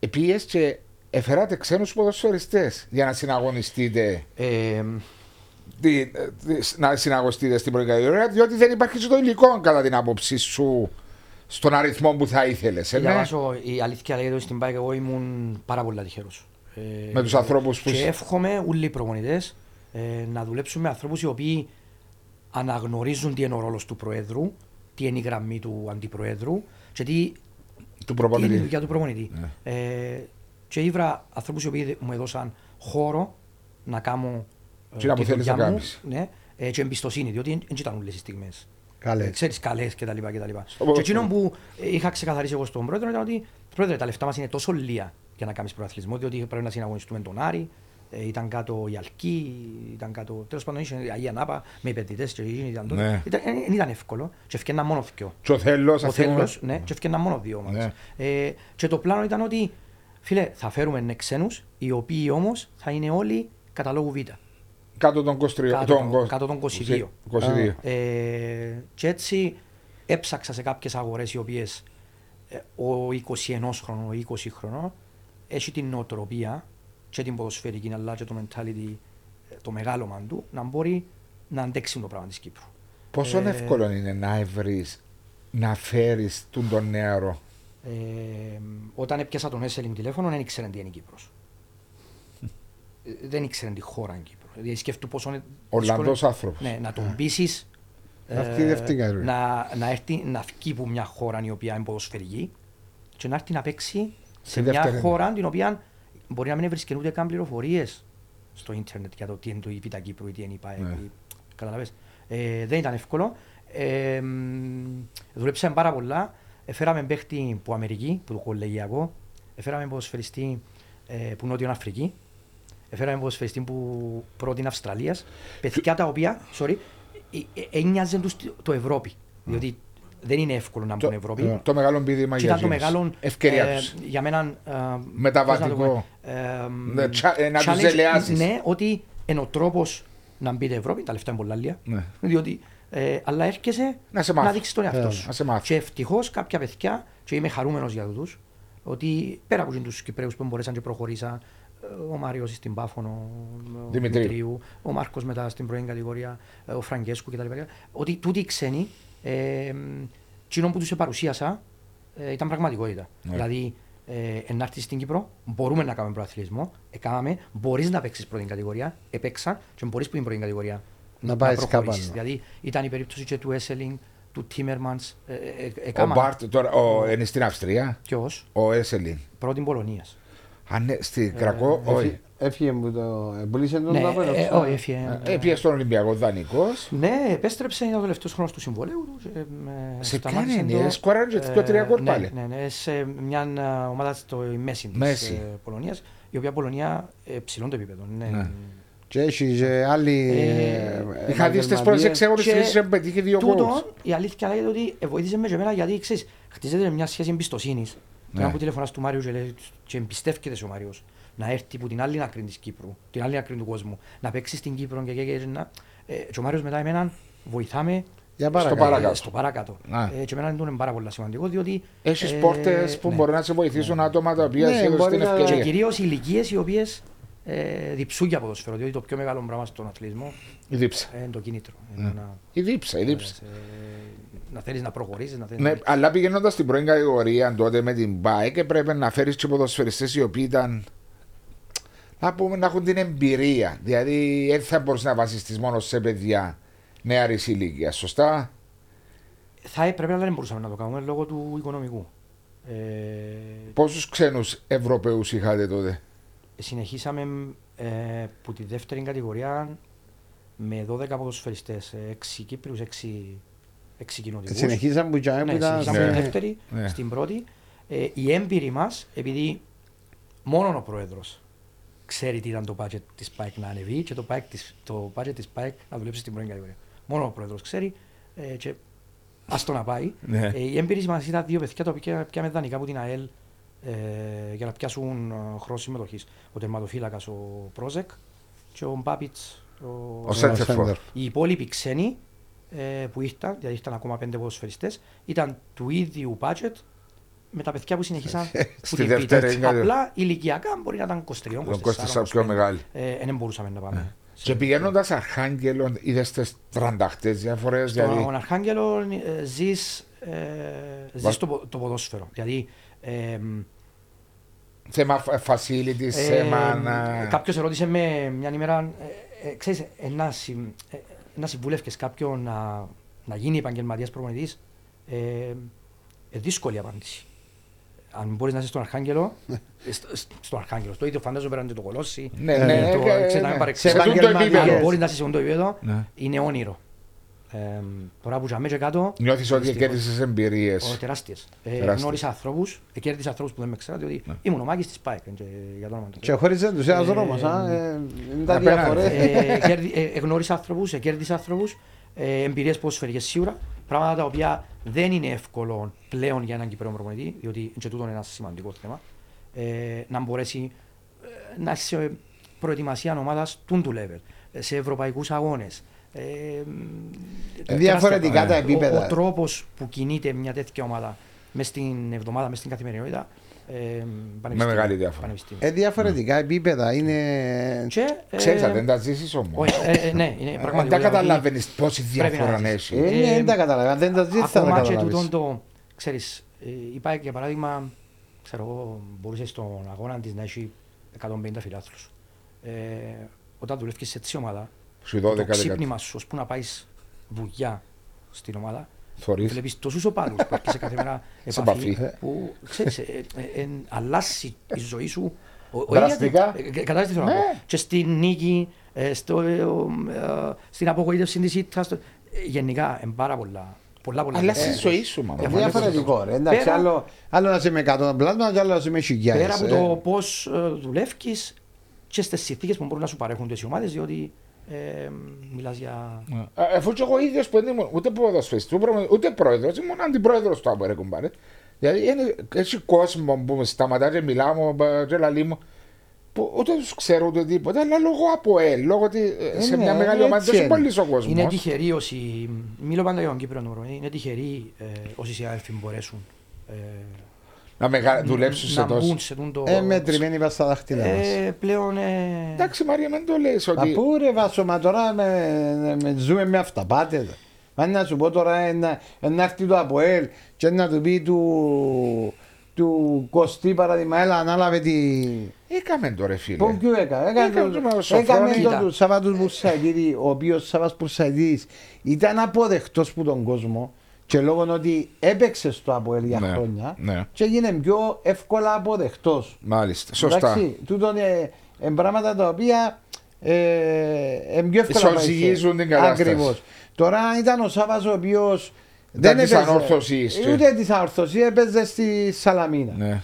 επίες και εφεράτε ξένους ποδοσφαιριστές για να συναγωνιστείτε Ε, τι- ε, τι- να συναγωνιστείτε στην πρώτη κατηγορία διότι δεν υπάρχει και το υλικό κατά την άποψή σου στον αριθμό που θα ήθελες ε, Για ναι; βάσο, η αλήθεια λέγεται ότι στην ΠΑΕΚ εγώ ήμουν πάρα πολύ τυχερός. Ε, Με τους ανθρώπους που Και είσαι. εύχομαι όλοι οι προπονητές ε, να δουλέψουν με ανθρώπους οι οποίοι αναγνωρίζουν τι είναι ο ρόλος του Προέδρου, τι είναι η γραμμή του Αντιπροέδρου και τι, του τι είναι η προπονητή δουλειά του προπονητή. Ναι. Ε, και ήβρα ανθρώπους οι οποίοι μου έδωσαν χώρο να κάνω ε, Τι να τη που θέλεις δουλειά να μου, κάνεις. ναι, ε, και εμπιστοσύνη, διότι δεν ήταν όλες οι στιγμές. Καλές. Ε, ξέρεις, καλές και τα λοιπά και τα λοιπά. Στο Και εκείνο που ε, είχα ξεκαθαρίσει εγώ στον πρόεδρο ήταν ότι πρόεδρε, τα λεφτά μας είναι τόσο λίγα για να κάνεις προαθλισμό, διότι πρέπει να συναγωνιστούμε τον Άρη, ε, ήταν κάτω η Αλκή, ήταν κάτω, τέλος πάντων είχε η Αγία Νάπα με επενδυτές και εκείνοι ήταν τότε. Ναι. Ήταν, ε, δεν ήταν εύκολο και ευκαιρνά μόνο δυο. Και ο Θέλος, Ο ας πούμε. Θέλος, ναι, και ευκαιρνά μόνο δύο ομάδες. Ναι. Ε, και το πλάνο ήταν ότι, φίλε, θα φέρουμε ναι, ξένους, οι οποίοι όμως θα είναι όλοι καταλόγου Β. Κάτω των 23. Κάτω των των- κο- κάτω των 22. 22. Ε, και έτσι έψαξα σε κάποιες αγορές οι οποίες ε, ο 21χρονο, ο 20χρονο έχει την νοοτροπία και την ποδοσφαιρική αλλά και το mentality, ε, το μεγάλωμα του να μπορεί να αντέξει το πράγμα της Κύπρου. Πόσο Ε, εύκολο είναι να βρεις, να φέρεις τον τον νεαρό; Ε, όταν έπιασα τον Έσελιν τηλέφωνο δεν ήξερε τι είναι η Κύπρος. Ε, δεν ήξερε τη χώρα είναι Κύπρος. Δηλαδή σκέφτου πόσο είναι Ολλανδός δύσκολο- άνθρωπος. Ναι, να τον πείσεις Να βγει δεύτερη κατηγορία. να, να, έρθει, να βγει από μια χώρα η οποία είναι ποδοσφαιρική και να έρθει να παίξει σε Στη μια δεύτερη. χώρα την οποία μπορεί να μην βρίσκει ούτε καν πληροφορίες στο ίντερνετ για το τι είναι το ΙΠΙΤΑ Κύπρου ή τι είναι η ΠΑΕ. Ναι. Καταλαβες. Ε, δεν ήταν εύκολο. Ε, μ, δουλέψαμε πάρα πολλά. Εφέραμε παίχτη που Αμερική, που το κολεγιακό. Εφέραμε ποδοσφαιριστή ε, που Νότιο Αφρική. Έφεραμε ποδοσφαιριστή που πρώτην Αυστραλίας. Παιδιά τα οποία, sorry, ε, ε, ένοιαζαν τους το Ευρώπη. Διότι δεν είναι εύκολο να μπουν Ευρώπη. το, το μεγάλο πείδημα Και για ήταν το εκείνους. μεγάλο Ευκαιρία ε, τους. για μένα ε, Μεταβατικό. πώς να το πούμε, ε, Ναι, τσα- ε, να τους challenge, δελεάσεις. Ναι, ότι είναι ο τρόπος να μπει η Ευρώπη, τα λεφτά είναι πολλά λίγα. Ναι. Διότι, ε, αλλά έρχεσαι Να σε μάθω. δείξεις τον εαυτό Ε, σου. να σε μάθω. Και ευτυχώς κάποια παιδιά, και είμαι χαρούμενος για του, ότι πέρα από τους Κυπρέους που μπορέσαν και προχωρήσαν, ε, ο Μάριος στην Πάφωνο, ο Δημητρίου. Δημητρίου, ο Μάρκος μετά στην πρώην κατηγορία, ε, ο Φραγκέσκου κτλ. Ότι τούτοι οι ξένοι, ε, εκείνο που τους παρουσίασα, ε, ήταν πραγματικότητα. Ναι. Δηλαδή, ε, να έρθει στην Κύπρο, μπορούμε να κάνουμε προαθλητισμό, έκαναμε, μπορείς να παίξεις πρώτη κατηγορία, επέξαν και μπορείς που είναι πρώτη κατηγορία Να πάεις προχωρήσεις. κάπου άλλο. Δηλαδή, ήταν η περίπτωση και του Έσελινγκ, του Τίμερμανς. Ε, ε, Ο Μπάρτ τώρα ο, είναι στην Αυστρία. Ποιος, Ο Έσελιν. πρώτη Πολωνίας. Αν είναι στην Κρακό, όχι. Έφυγε μου το. Πουλήσε τον Ναι, να πω, ε, ξέρω. όχι, έφυγε. Ε, Έπιε στον Ολυμπιακό δανεικός. Ναι, επέστρεψε, είναι ο τελευταίος χρόνος του συμβολέου του. και, ε, Σε σταμάτησε ποια το- είναι, σκοράρει και ε, δύο τρία γκολ ναι, πάλι. Ναι, ναι, σε μια ε, ομάδα στο μέση της Μέση. ε, Πολωνίας, η οποία Πολωνία ε, ψηλών το επίπεδο. Ναι. Ναι. Και έχει και άλλοι. Ε, Είχα δει στις πρώτες έξι Και αγωνιστικές και πετύχει δύο γκολ. Τούτον, η αλήθεια λέγεται ότι ε, βοήθησε με και εμένα γιατί ξέρεις, χτίζεται μια σχέση εμπιστοσύνης. Ναι. Τώρα που τηλεφωνάς του Μάριου και, λέει, και εμπιστεύκεται σε ο Μάριος να έρθει από την άλλη άκρη της Κύπρου, την άλλη άκρη του κόσμου, να παίξει στην Κύπρο και, και, και, να... Ε, και ο Μάριος μετά εμένα βοηθάμε Για Στο παρακάτω. παρακάτω. ε, στο παρακάτω. Ναι. Ε, και εμένα είναι πάρα πολύ σημαντικό διότι Έχεις ε, πόρτες που ναι. μπορεί να σε βοηθήσουν άτομα τα οποία Ναι, σου έδωσαν μπορεί την να- Και ευκαιρία. κυρίως ηλικίες οι οποίες ε, διψούν για ποδοσφαίρο, διότι το πιο μεγάλο πράγμα στον αθλητισμό Η δίψα. ε, είναι το κίνητρο. Ναι. Είναι να, Η δίψα, η δίψα. ε, να θέλεις να προχωρήσεις, να θέλεις Ναι, να... αλλά πηγαίνοντας στην πρώην κατηγορία τότε με την bike έπρεπε να φέρεις και ποδοσφαιριστές οι οποίοι ήταν. Να πούμε να έχουν την εμπειρία. Δηλαδή δεν θα μπορούσε να βασιστείς μόνο σε παιδιά νεαρής ηλικίας. Σωστά; Θα έπρεπε, αλλά δεν μπορούσαμε να το κάνουμε λόγω του οικονομικού. Ε, Πόσους ξένους Ευρωπαίους είχατε τότε; συνεχίσαμε ε, που τη δεύτερη κατηγορία με 12 ποδοσφαιριστές, 6 Κύπριους, 6, 6 κοινοτικούς. Συνεχίσαμε που τζάμε που Ναι, ήταν. συνεχίσαμε Ναι. τη δεύτερη, Ναι. στην πρώτη. Ε, οι έμπειροι μας, επειδή μόνο ο πρόεδρος ξέρει τι ήταν το budget της ΠΑΕΚ να ανεβεί και το, PAEK της, το budget της ΠΑΕΚ να δουλέψει στην πρώτη κατηγορία. Μόνο ο πρόεδρος ξέρει ε, και ας το να πάει. Ναι. Ε, οι έμπειροι μας ήταν δύο παιδιά τα οποία πιάμε δανεικά από την ΑΕΛ ε, για να πιάσουν ε, χρόνο συμμετοχής. Ο τερματοφύλακας ο Πρόζεκ και ο Μπάπιτς ο, Ο Σέντερφορ. οι υπόλοιποι ξένοι ε, που ήρθαν, δηλαδή ήρθαν ακόμα πέντε ποδοσφαιριστές, ήταν του ίδιου budget με τα παιδιά που συνεχίσαν που Στη την δεύτερη πίτα. είναι- Απλά ηλικιακά μπορεί να ήταν 23, 24, Τον Κώστα πιο μεγάλη. Ε, δεν μπορούσαμε να πάμε. Ναι. Και πηγαίνοντας Αρχάγγελο, είδες τις τρανταχτές διαφορέ. Στον Δηλαδή. Αρχάγγελο ε, ζεις, ε, ζεις το, πο- το ποδόσφαιρο. Δηλαδή, ε, Θέμα facility, ε, θέμα. να- κάποιος ερώτησε με μια ημέρα, ε, ε, ξέρεις, ε, να, συμ, ε, να συμβούλευκες κάποιον να, να γίνει επαγγελματίας προπονητής, ε, ε, δύσκολη απάντηση. Αν μπορείς να είσαι στον Αρχάγγελο, ε, στο- στον Αρχάγγελο, στο ίδιο φαντάζομαι πέραν και το κολόσι, Ναι, Ε, ναι, το, ε, ξέρεις, να ναι. μην παρεξηγήσεις. Σε τούτο επαγγελματίες. επίπεδο. Αν μπορείς να είσαι σε αυτό το επίπεδο, Ναι. είναι όνειρο. Ε, τώρα που ζαμε και κάτω, Νιώθεις ότι δυστυχώς. κέρδισες εμπειρίες. Ω, τεράστιες. Ε, Τεράστιες. γνώρισα ανθρώπους, ε, κέρδισα ανθρώπους που δεν με ξέρατε, ότι Ναι. ήμουν ο Μάκης της ΠΑΕΚ, ε, για το όνομα του Και Θεού. χωρίς τους ένας Ε, δρόμος, α, ε, είναι τα απέναντι. διαφορές. Ε, κέρδι- ε, Εγνώρισα ανθρώπους, ε, κέρδισα ανθρώπους, ε, εμπειρίες ποδοσφαιρικές σίγουρα, πράγματα τα οποία δεν είναι εύκολο πλέον για έναν Κυπρέο προπονητή, διότι και τούτο είναι ένα σημαντικό θέμα, ε, να μπορέσει ε, να έχει σε προετοιμασία ομάδας τούν του level, ε, σε ευρωπαϊκούς αγώνες. Ε, ε, Διαφορετικά τεράστια- τα Ο, επίπεδα. ο τρόπος που κινείται μια τέτοια ομάδα μες στην εβδομάδα, μες στην καθημερινότητα, ε, πανεπιστήμιο, μεγάλη διαφορά. πανεπιστήμιο. Ε, διαφορετικά επίπεδα είναι. Και, ε, Ξέρεις, δεν τα ζήσεις όμως. όχι, ε, ε, ναι, είναι Δεν πραγματικά. τα καταλαβαίνεις πόση πρέπει να διαφορά ζήσεις. έχεις. Ε, ναι, δεν τα καταλαβαίνω. Δεν τα ζεις, θα τα Ακόμα και καταλάβεις. τούτον το, ξέρεις, ε, υπάρχει για παράδειγμα, ξέρω εγώ, μπορούσες στον αγώνα της να έχει 150 φιλάθλους. Ε, όταν δουλεύεις σε έτσι ομάδα, Σου το 12 ξύπνημα σου, ώσπου να πάεις βουλιά στην ομάδα, Θωρείς. βλέπεις τόσους οπαδούς που έρχεσαι κάθε μέρα Σε επαφή, επαφή. που ξέρεις, ε, ε, ε, αλλάζει η ζωή σου. ο- ο Δραστικά. ίδια- ε, ε, Κατάλαβες τι θέλω να Ναι. πω. Και στην νίκη, ε, στο, ε, ο, ε, στην απογοήτευση της ήττας, στο- ε, γενικά, είναι πάρα πολλά. Πολλά, πολλά. Αλλά Ε, στη ζωή σου, μα. Ε, Ε, Διαφορετικό. ρε. Εντάξει, Πέρα- άλλο, άλλο να είσαι με 100 πλάσμα και άλλο να είσαι με χιλιάδες. Πέρα από ε. το πώ δουλεύει και στις συνθήκες που μπορούν να σου παρέχουν οι ομάδες, διότι ε, μιλάς για. Ε, Αφού και εγώ ίδιος που δεν ήμουν ούτε ποδοσφαιριστής, ούτε πρόεδρος, ήμουν αντιπρόεδρος του Άμπορε κουμπάρε. Δηλαδή είναι, έχει κόσμο που με σταματά και μιλάω και λαλί μου που ούτε τους ξέρω ούτε τίποτα, αλλά λόγω από ελ, λόγω ότι ε, σε ναι, μια μεγάλη ομάδα έτσι δεν είναι. είναι πολύς ο κόσμος. Είναι τυχεροί όσοι. Μιλώ πάντα για τον Κύπρο νούμερο. Είναι τυχεροί ε, όσοι συνάδελφοι μπορέσουν ε, Να μεγα... δουλέψεις να σε τόσο. μπουν σε τούν το. Ε, μετρημένοι πας στα δάχτυλα μας. Ε, πλέον. Ε, Εντάξει, Μαρία, μην το λες ότι. Μα πού ρε Βάσο, μα τώρα με, με, ζούμε με αυταπάτες. Μα να σου πω τώρα ένα, ένα έρθει το ΑΠΟΕΛ και να του πει του, του Κωστή παράδειγμα, έλα ανάλαβε τη... Έκαμε το ρε φίλε. Πού ποιο έκαμε, Έκαμε έκανε το με το- ο Σοφρόνης. έκαμε το Κοίτα. του Σαββάτου Μπουρσαϊδίδη, ο οποίος Σαββάς Μπουρσαϊδίδης ήταν αποδεκτός που τον κόσμο και λόγω ότι έπαιξε στο Αποέλ για Ναι, χρόνια ναι. και έγινε πιο εύκολα αποδεκτό. Μάλιστα. Σωστά. Εντάξει, τούτο είναι ε, πράγματα τα οποία ε, ε, πιο εύκολα Ισοζυγίζουν την κατάσταση. Ακριβώς. Τώρα αν ήταν ο Σάββας ο οποίος Ήταν της ανόρθωσης και- Ούτε τη ανόρθωση, έπαιζε στη Σαλαμίνα. Ναι.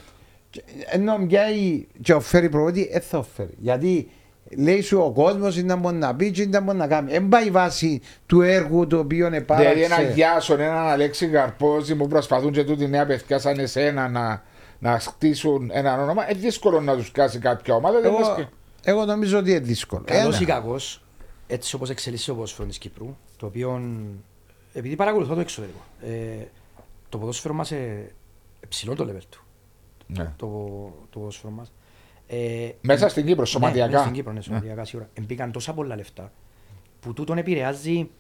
Και- Ενώ μοιάει και ο φέρει προβότη, δεν θα φέρει. Γιατί λέει σου ο κόσμος είναι να μπορεί να πει και είναι να μπορεί να κάνει. Δεν πάει η βάση του έργου το οποίο Δηλαδή ένα επάραξε. Γιάσον, έναν Αλέξη Καρπόζη που προσπαθούν και τούτη νέα παιδιά σαν εσένα να, να χτίσουν ένα όνομα, είναι δύσκολο να τους κάσει κάποια ομάδα. δεν λες Εγώ, και- εγώ νομίζω ότι είναι δύσκολο. Καλός Ένα. ή κακός, έτσι όπως εξελίσσεται ο ποδόσφαιρος της Κύπρου, το οποίο επειδή παρακολουθώ το εξωτερικό, ε, το ποδόσφαιρο μας ε, ψηλό το level του. Ναι. Το, το ποδόσφαιρο μας. Ε, Μέσα στην Κύπρο, Ναι, σωματιακά. μέσα στην Κύπρο, ναι, σωματιακά σίγουρα. Εμπήκαν τόσα πολλά λεφτά που τούτον επηρεάζει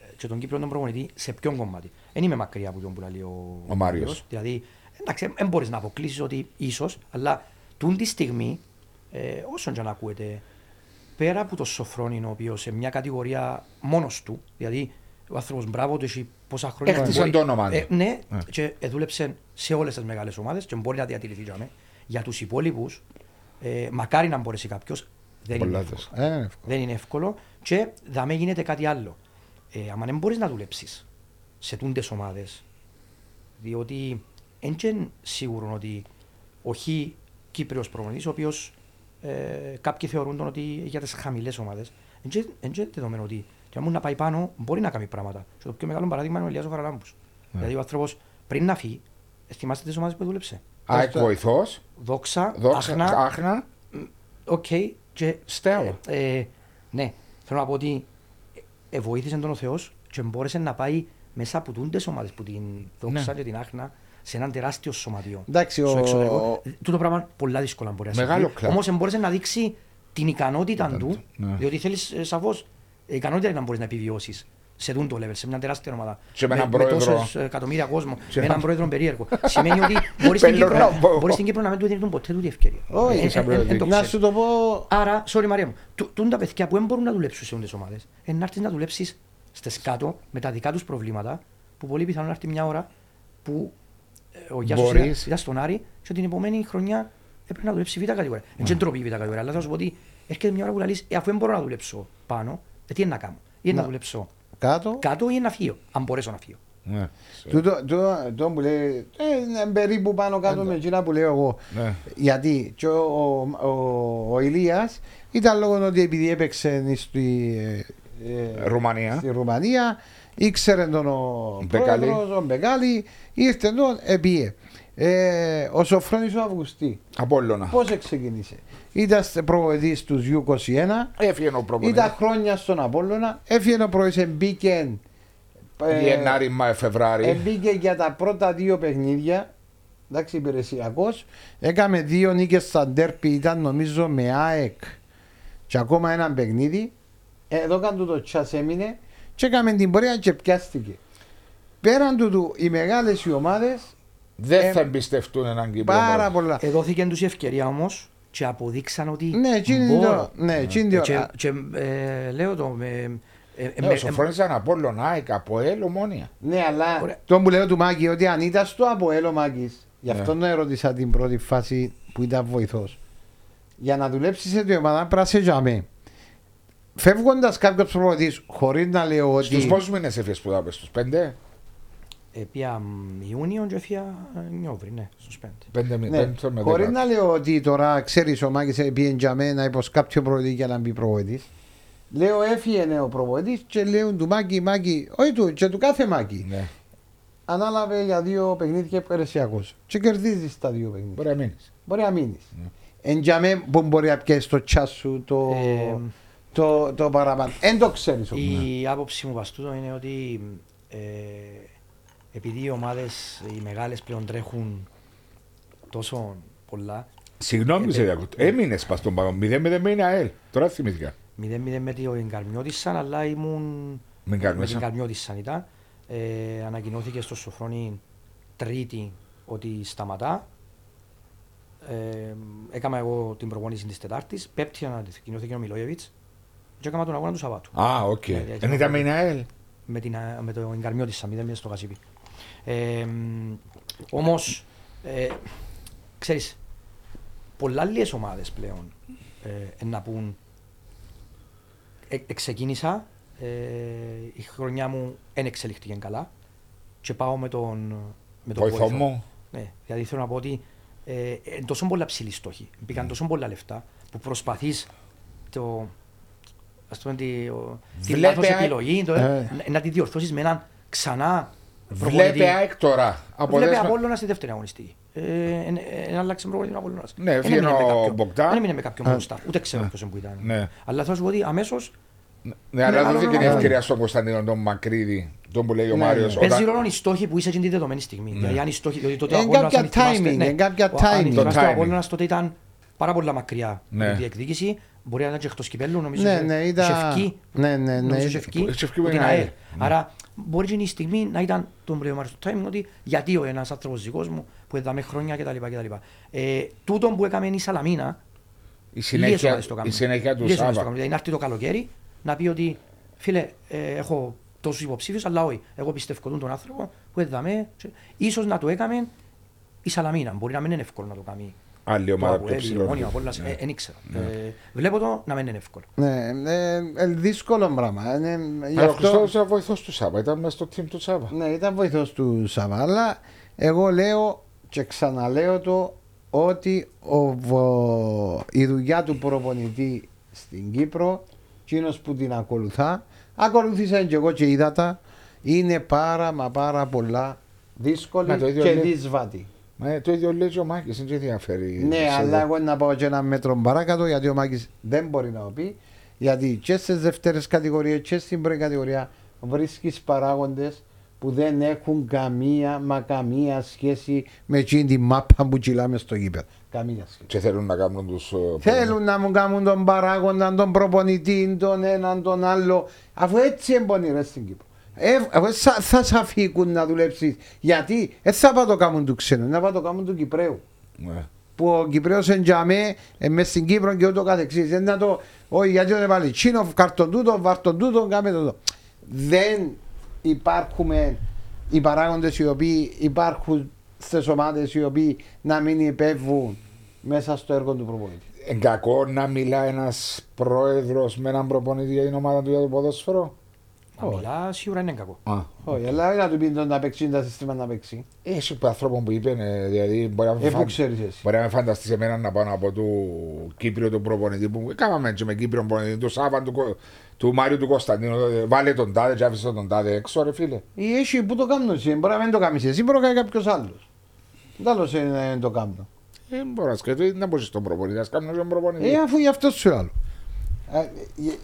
ε, και τον Κύπρο τον προπονητή σε ποιον κομμάτι. Δεν είμαι μακριά από τον που λέει ο, Ο Μάριος. Δηλαδή, εντάξει, δεν μπορείς να αποκλείσεις ότι ίσως, αλλά τούν τη στιγμή, ε, όσον και να ακούεται, πέρα από το Σοφρόνιν, ο οποίος σε μια κατηγορία μόνος του, δηλαδή ο άνθρωπος μπράβο του έχει πόσα χρόνια. Έχτισε μπορεί- το όνομα του. Ε, ναι, Ναι. και ε, δούλεψε σε όλες τις μεγάλες ομάδες και μπορεί να διατηρηθεί για μέ. Για τους υπόλοιπους, ε, μακάρι να μπορέσει κάποιος. Δεν είναι Πολλά εύκολο. δύσκολα. Ε, είναι εύκολο. Δεν είναι εύκολο και δαμέ γίνεται κάτι άλλο. Ε, άμα δεν μπορείς να δουλέψεις σε τούντες ομάδες, διότι δεν είναι σίγουρο ότι ο Χ Κύπριος προπονητής, ο οποίος ε, κάποιοι θεωρούν τον ότι για τις χαμηλές ομάδες, δεν είναι δεδομένο ότι και αν μου να πάει πάνω μπορεί να κάνει πράγματα. Και το πιο μεγάλο παράδειγμα είναι ο Ελιάς ο Χαραλάμπους. Δηλαδή ο άνθρωπος πριν να φύγει, ε, θυμάστε τις ομάδες που δούλεψε. ΑΕΚ βοηθός, Δόξα, δόξα, Άχνα, άχνα. Οκ. Και Στέο. Ε, ε, ναι, θέλω να πω ότι ε, βοήθησε τον ο Θεός και μπόρεσε να πάει μέσα από τούντες ομάδες που την Δόξα Ναι. και την Άχνα σε έναν τεράστιο σωματείο. Εντάξει, στο ο- εξωτερικό. Ε, Τούτο πράγμα πολλά δύσκολα μπορεί να Μεγάλο συμβεί. κλαμπ. Όμως μπόρεσε να δείξει την ικανότητα του, ναι. διότι θέλεις ε, σαφώς ικανότητα είναι να μπορείς να επιβιώσεις σε τούν το level, σε μια τεράστια ομάδα. Και με έναν πρόεδρο. τόσους εκατομμύρια κόσμο, Και με έναν έναν- πρόεδρο περίεργο. Σημαίνει ότι μπορείς στην, Πέλο Κύπρο, να πω. μπορείς στην Κύπρο να μην του δίνουν ποτέ τούτη ευκαιρία. Όχι, Ε, ε, σαν ε, ε, πρόεδρο. το Να ξέρεις. σου το πω. Άρα, sorry Μαρία μου, του- τούν τα παιδιά που δεν μπορούν να δουλέψουν σε όλες ομάδες, ε, να έρθεις να δουλέψεις στις κάτω με τα δικά τους προβλήματα, που πολύ πιθανόν να έρθει μια ώρα που ε, ο Γιάσος Μπορείς. ήταν, ήταν στον Άρη και την επόμενη χρονιά έπρεπε να δουλέψει β' κατηγορία. Δεν είναι ντροπή η β' κατηγορία, αλλά θα σου πω ότι έρχεται μια ώρα που λαλείς, ε, αφού δεν μπορώ να δουλέψω πάνω, ε, τι είναι να κάνω; Ή είναι να Να. δουλέψω Κάτω. κάτω ή να φύγω, αν μπορέσω να φύγω. Ναι. Τούτο, τούτο, τούτο που λέει, ε, είναι περίπου πάνω κάτω με εκείνα που λέω εγώ. Ναι. Γιατί και ο, ο, ο, ο Ηλίας ήταν λόγω ότι επειδή έπαιξε στη, ε, ε, Ρουμανία. στη Ρουμανία, ήξερε τον ο Μπεκάλη. πρόεδρος, ο Μπεκάλη, ήρθε τον, επίε. Ε, ο Σοφρόνης ο Αυγουστή, Απόλλωνα. πώς ξεκίνησε; Ήταν προβοητής του U21, Έφυγε ο προπονητής. ήταν χρόνια στον Απόλλωνα, έφυγε ο πρόεδρος, μπήκε ε, Γενάρη, Μάη, Φεβράρι. Εμπήκε για τα πρώτα δύο παιχνίδια. Εντάξει, υπηρεσιακός. Έκαμε δύο νίκες στα ντέρπι, ήταν νομίζω με ΑΕΚ. Και ακόμα ένα παιχνίδι. Ε, Εδώ κάτω το τσάς έμεινε. Και έκαμε την πορεία και πιάστηκε. Πέραν του, του οι μεγάλες οι ομάδες Δεν ε, θα εμπιστευτούν έναν Κύπρο. πάρα πολλά. Εδώθηκε τους η ευκαιρία όμως και αποδείξαν ότι Ναι, εκείνη μπορώ. το- ναι, εκείνη τη Και, ώρα. και ε, λέω το με, ε, ε, Ναι, με- ο Σοφρόνης ήταν Απόλλωνα, ΑΕΚ, ΑΠΟΕΛ, Ομόνια. Ναι, αλλά Ωραία. το που λέω του Μάκη ότι αν ήταν στο Αποέλο Μάκης, γι' Ναι. αυτό να ερώτησα την πρώτη φάση που ήταν βοηθός. Για να δουλέψεις σε την ομάδα πρέπει να σε τζαμέ. Φεύγοντας κάποιος προπονητής, χωρίς να λέω ότι. Στους πόσους μήνες έφυγες που τα πες, στους πέντε; Ε, πια Ιούνιο και έφυγα Νιόβρη, ναι, στους πέντε. Πέντε μήνες. Ναι, πέντε με χωρί δέκα. να λέω ότι τώρα ξέρεις ο Μάκης πήγαινε τζαμέ να υπό κάποιο προπονητή για να μπει προπονητή. Λέω έφυγε ο προπονητή και λέω του Μάκη, Μάκη, όχι του, και του κάθε Μάκη. Ναι, Ανάλαβε για δύο παιχνίδια υπηρεσιακός. Και κερδίζεις τα δύο παιχνίδια. μπορεί να μείνεις. Μπορεί να μείνεις. Ναι. Εν για μέ που μπορεί να πιέσεις το τσάς σου το, Ε, το, το παραπάνω. Εν το ξέρεις όμως. Η άποψη μου βαστούτο είναι ότι ε, επειδή οι ομάδες οι μεγάλες πλέον τρέχουν τόσο πολλά, Συγγνώμη, Ε, σε διακόπτω. Έμεινες πας στον παγό. 0-0 με είναι ΑΕΛ. Τώρα θυμήθηκα. 0-0 με την Καρμιώτησαν, αλλά ήμουν Με με Καρμιώτισσα. την Καρμιώτησαν ήταν. Ε, ανακοινώθηκε στο Σοφρόνι Τρίτη ότι σταματά. Ε, έκανα εγώ την προπόνηση της Τετάρτης. Πέπτη ανακοινώθηκε ο Μιλόγεβιτς και έκανα τον αγώνα του Σαββάτου. Α, οκ. Ναι, Δεν ήταν με είναι ΑΕΛ. με, την, α, με το εγκαρμιό της Σαμίδα μέσα στο Κασίπι. Ε, μ, όμως, ε, ξέρεις, πολλά άλλες ομάδες πλέον ε, να πούν ε, εξεκίνησα, ε, η χρονιά μου δεν εξελιχθήκε καλά και πάω με τον, με τον Βοηθό μου. Ναι, δηλαδή θέλω να πω ότι ε, ε, τόσο πολλά ψηλή στόχη, μπήκαν τόσο πολλά λεφτά που προσπαθείς το, ας πούμε, τη, ο, τη Βλέπε λάθος α- επιλογή το, Ε. να, να τη διορθώσεις με έναν ξανά Βλέπει ΑΕΚ τώρα. Βλέπει Αποτέλεσμα- Απόλλωνας στη δεύτερη αγωνιστική. Ε, εν- εν άλλαξε προπονητή ο Απόλλωνας. Ναι, Εν βγαίνει έμεινε με ο κάποιον- Μπογκδάν. Δεν έμεινε με κάποιον μπροστά. Ούτε ξέρω ποιος που ήταν. Ναι. Αλλά θα σου πω ότι αμέσως Ναι, αλλά Ναι, δόθηκε άλλο την ένα. ευκαιρία στον Κωνσταντίνο τον Μακρύδη, τον που λέει ο Ναι, Μάριος. ναι. παίζει ρόλο οι στόχοι που είσαι εκείνη τη δεδομένη στιγμή. Δηλαδή αν οι στόχοι, διότι τότε ο Είναι Απόλλωνας, κάποια αν θυμάστε, timing, ναι, είναι κάποια ο- αν timing. θυμάστε, Το ο timing. Απόλλωνας τότε ήταν πάρα πολλά μακριά Ναι. από τη διεκδίκηση. Μπορεί να ήταν και εκτός κυπέλλου, νομίζω. Ναι, είχε- ναι, είχε ήταν- ευκεί. ναι, ναι, ναι. Νομίζω είχε ευκεί Είχε ευκεί από με την την ΑΕΛ. ΑΕΛ. Άρα μπορεί και η στιγμή να ήταν τον πλέον στο timing ότι γιατί ο ένας άνθρωπος δικός μου που έδαμε χρόνια κτλ. κτλ. Ε, τούτον που έκαμε η Σαλαμίνα Η Λίγες συνέχεια, ομάδες το η κάνουν. συνέχεια του Λίγες ομάδες το Σάβα. κάνουν. Δηλαδή να έρθει το καλοκαίρι να πει ότι φίλε, ε, έχω τόσους υποψήφιους, αλλά όχι. Εγώ πιστεύω τον, τον άνθρωπο που έδαμε. Ίσως να το έκαμε η Σαλαμίνα. Μπορεί να μην είναι εύκολο να το κάνει. Άλλη Το ομάδα Αποέλ, πιο η ψηλό. Ομόνια, ο Απόλλωνας, ε, εν ήξερα. Ε, Βλέπω το να μην είναι εύκολο. Ναι, ε, ε, δύσκολο πράγμα. Ε, ε, γι' Αλλά ο αυτό- Χριστόφος ήταν βοηθός του Σάβα, ήταν μέσα στο team του Σάβα. Ναι, ήταν βοηθός του Σάβα. Αλλά εγώ λέω και ξαναλέω το ότι ο, βο- η δουλειά του προπονητή στην Κύπρο, εκείνος που την ακολουθά, ακολούθησα και εγώ και είδα τα, είναι πάρα μα πάρα πολλά Μα δύσκολη το ίδιο και λέει- δύσβατη. Ε, το ίδιο λέει και ο Μάκης, δεν και ενδιαφέρει. Ναι, σε- αλλά εγώ να πάω και ένα μέτρο παράκατω γιατί ο Μάκης δεν μπορεί να το πει. Γιατί και στις δεύτερες κατηγορίες και στην πρώτη κατηγορία βρίσκεις παράγοντες που δεν έχουν καμία μα καμία σχέση με εκείνη τη μάπα που κυλάμε στο γήπεδο. Καμία σχέση. Και θέλουν να κάνουν τους... ε, Θέλουν να μου κάνουν τον παράγοντα, τον προπονητή, τον έναν, τον άλλο, αφού έτσι εμπονεί ρε στην Κύπρο. Ε, αφού θα, θα σε αφήκουν να δουλέψεις. Γιατί δεν θα πάω το κάνουν του ξένου, να πάω το κάνουν του Κυπρέου Ναι. που ο Κυπρέος εντιαμέ ε, μες στην Κύπρο και ούτω καθεξής. Δεν να το, όχι γιατί δεν βάλει τσίνο, καρτον τούτο, βαρτον τούτο, κάμε τούτο. Δεν υπάρχουμε οι παράγοντες οι οποίοι υπάρχουν στις ομάδες οι οποίοι να μην υπεύουν μέσα στο έργο του προπονητή. Ε, κακό να μιλά ένας πρόεδρος με έναν προπονητή για την ομάδα του για το ποδόσφαιρο. Να μιλά σίγουρα είναι κακό. Α. Όχι, αλλά όχι να του πει τον να παίξει τα συστήματα να παίξει. Έχει άνθρωπο που είπε, ε, δηλαδή μπορεί να, Ε, φαν- πού ξέρεις εσύ. μπορεί να με φανταστείς εμένα να πάω από του Κύπριο του προπονητή που κάναμε και με Κύπριο προπονητή του Σάβα του, Κο- του Μάριου του Κωνσταντίνου. ε, Βάλε τον τάδε και άφησε τον τάδε έξω ρε φίλε. Ή έχει που το κάνουν εσύ, μπορεί να μην το κάνεις εσύ, μπορεί να κάνει κάποιος άλλος. Τέλος είναι να το κάνουν. Ε, μπορείς να σκέφτεται να μπορείς τον προπονητή, ας κάνουμε τον προπονητή. Ε, αφού γι' αυτό σου λέω. Ε,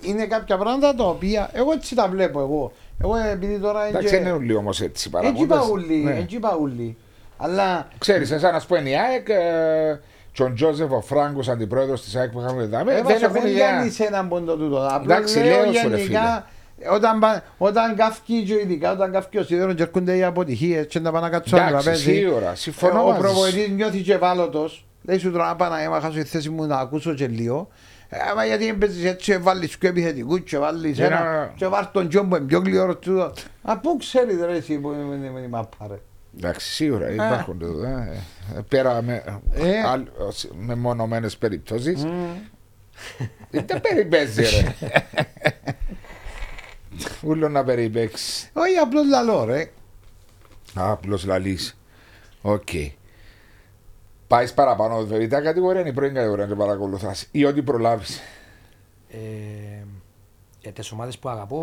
είναι κάποια πράγματα τα οποία εγώ έτσι τα βλέπω εγώ. Εγώ επειδή τώρα Εντάξει, δεν είναι όλοι όμως έτσι Έτσι παραγόντες. παούλοι, Ναι. έτσι παούλοι. Αλλά Ξέρεις, εσάς να σου πω είναι η ΑΕΚ ε, και ο Τζόζεφ ο Φράγκος αντιπρόεδρος της ΑΕΚ που είχαμε δάμε, δεν έβασα έχουν δεν ιδέα. κάνει σε έναν πόντο τούτο. Απλά Εντάξει, λέω λέω σου, ρε γενικά όταν, πα- όταν καυκεί και ειδικά όταν καυκεί ο σίδερος και έρχονται οι αποτυχίες και να πάνε να κάτσουν στο Εντάξει, τραπέζι. σίγουρα, συμφωνώ Ο μαζί σου. προπονητής νιώθει και ευάλωτος. Λέει σου τώρα να πάω να έμαχα χάσω τη θέση μου να ακούσω και λίγο. Ε, μα γιατί παίζεις έτσι και βάλεις και επιθετικούς και βάλεις Για ένα να- και βάλεις τον τζιόν που είναι πιο γλυόρος τούτο. Α, πού ξέρεις ρε εσύ που είναι είναι η μάπα ρε. Εντάξει, σίγουρα υπάρχουν εδώ. ε. Ε, Πέρα με, Ε. άλλ- ως- μεμονωμένες περιπτώσεις. Δεν τα περιπαίζει ρε. Ούλο να περιπαίξεις. Όχι απλώς λαλώ ρε. Απλώς λαλείς. Οκ. Πάεις παραπάνω, δηλαδή τα κατηγορία είναι η πρώτη κατηγορία να παρακολουθάς ή ό,τι προλάβεις. Ε, για τις ομάδες που αγαπώ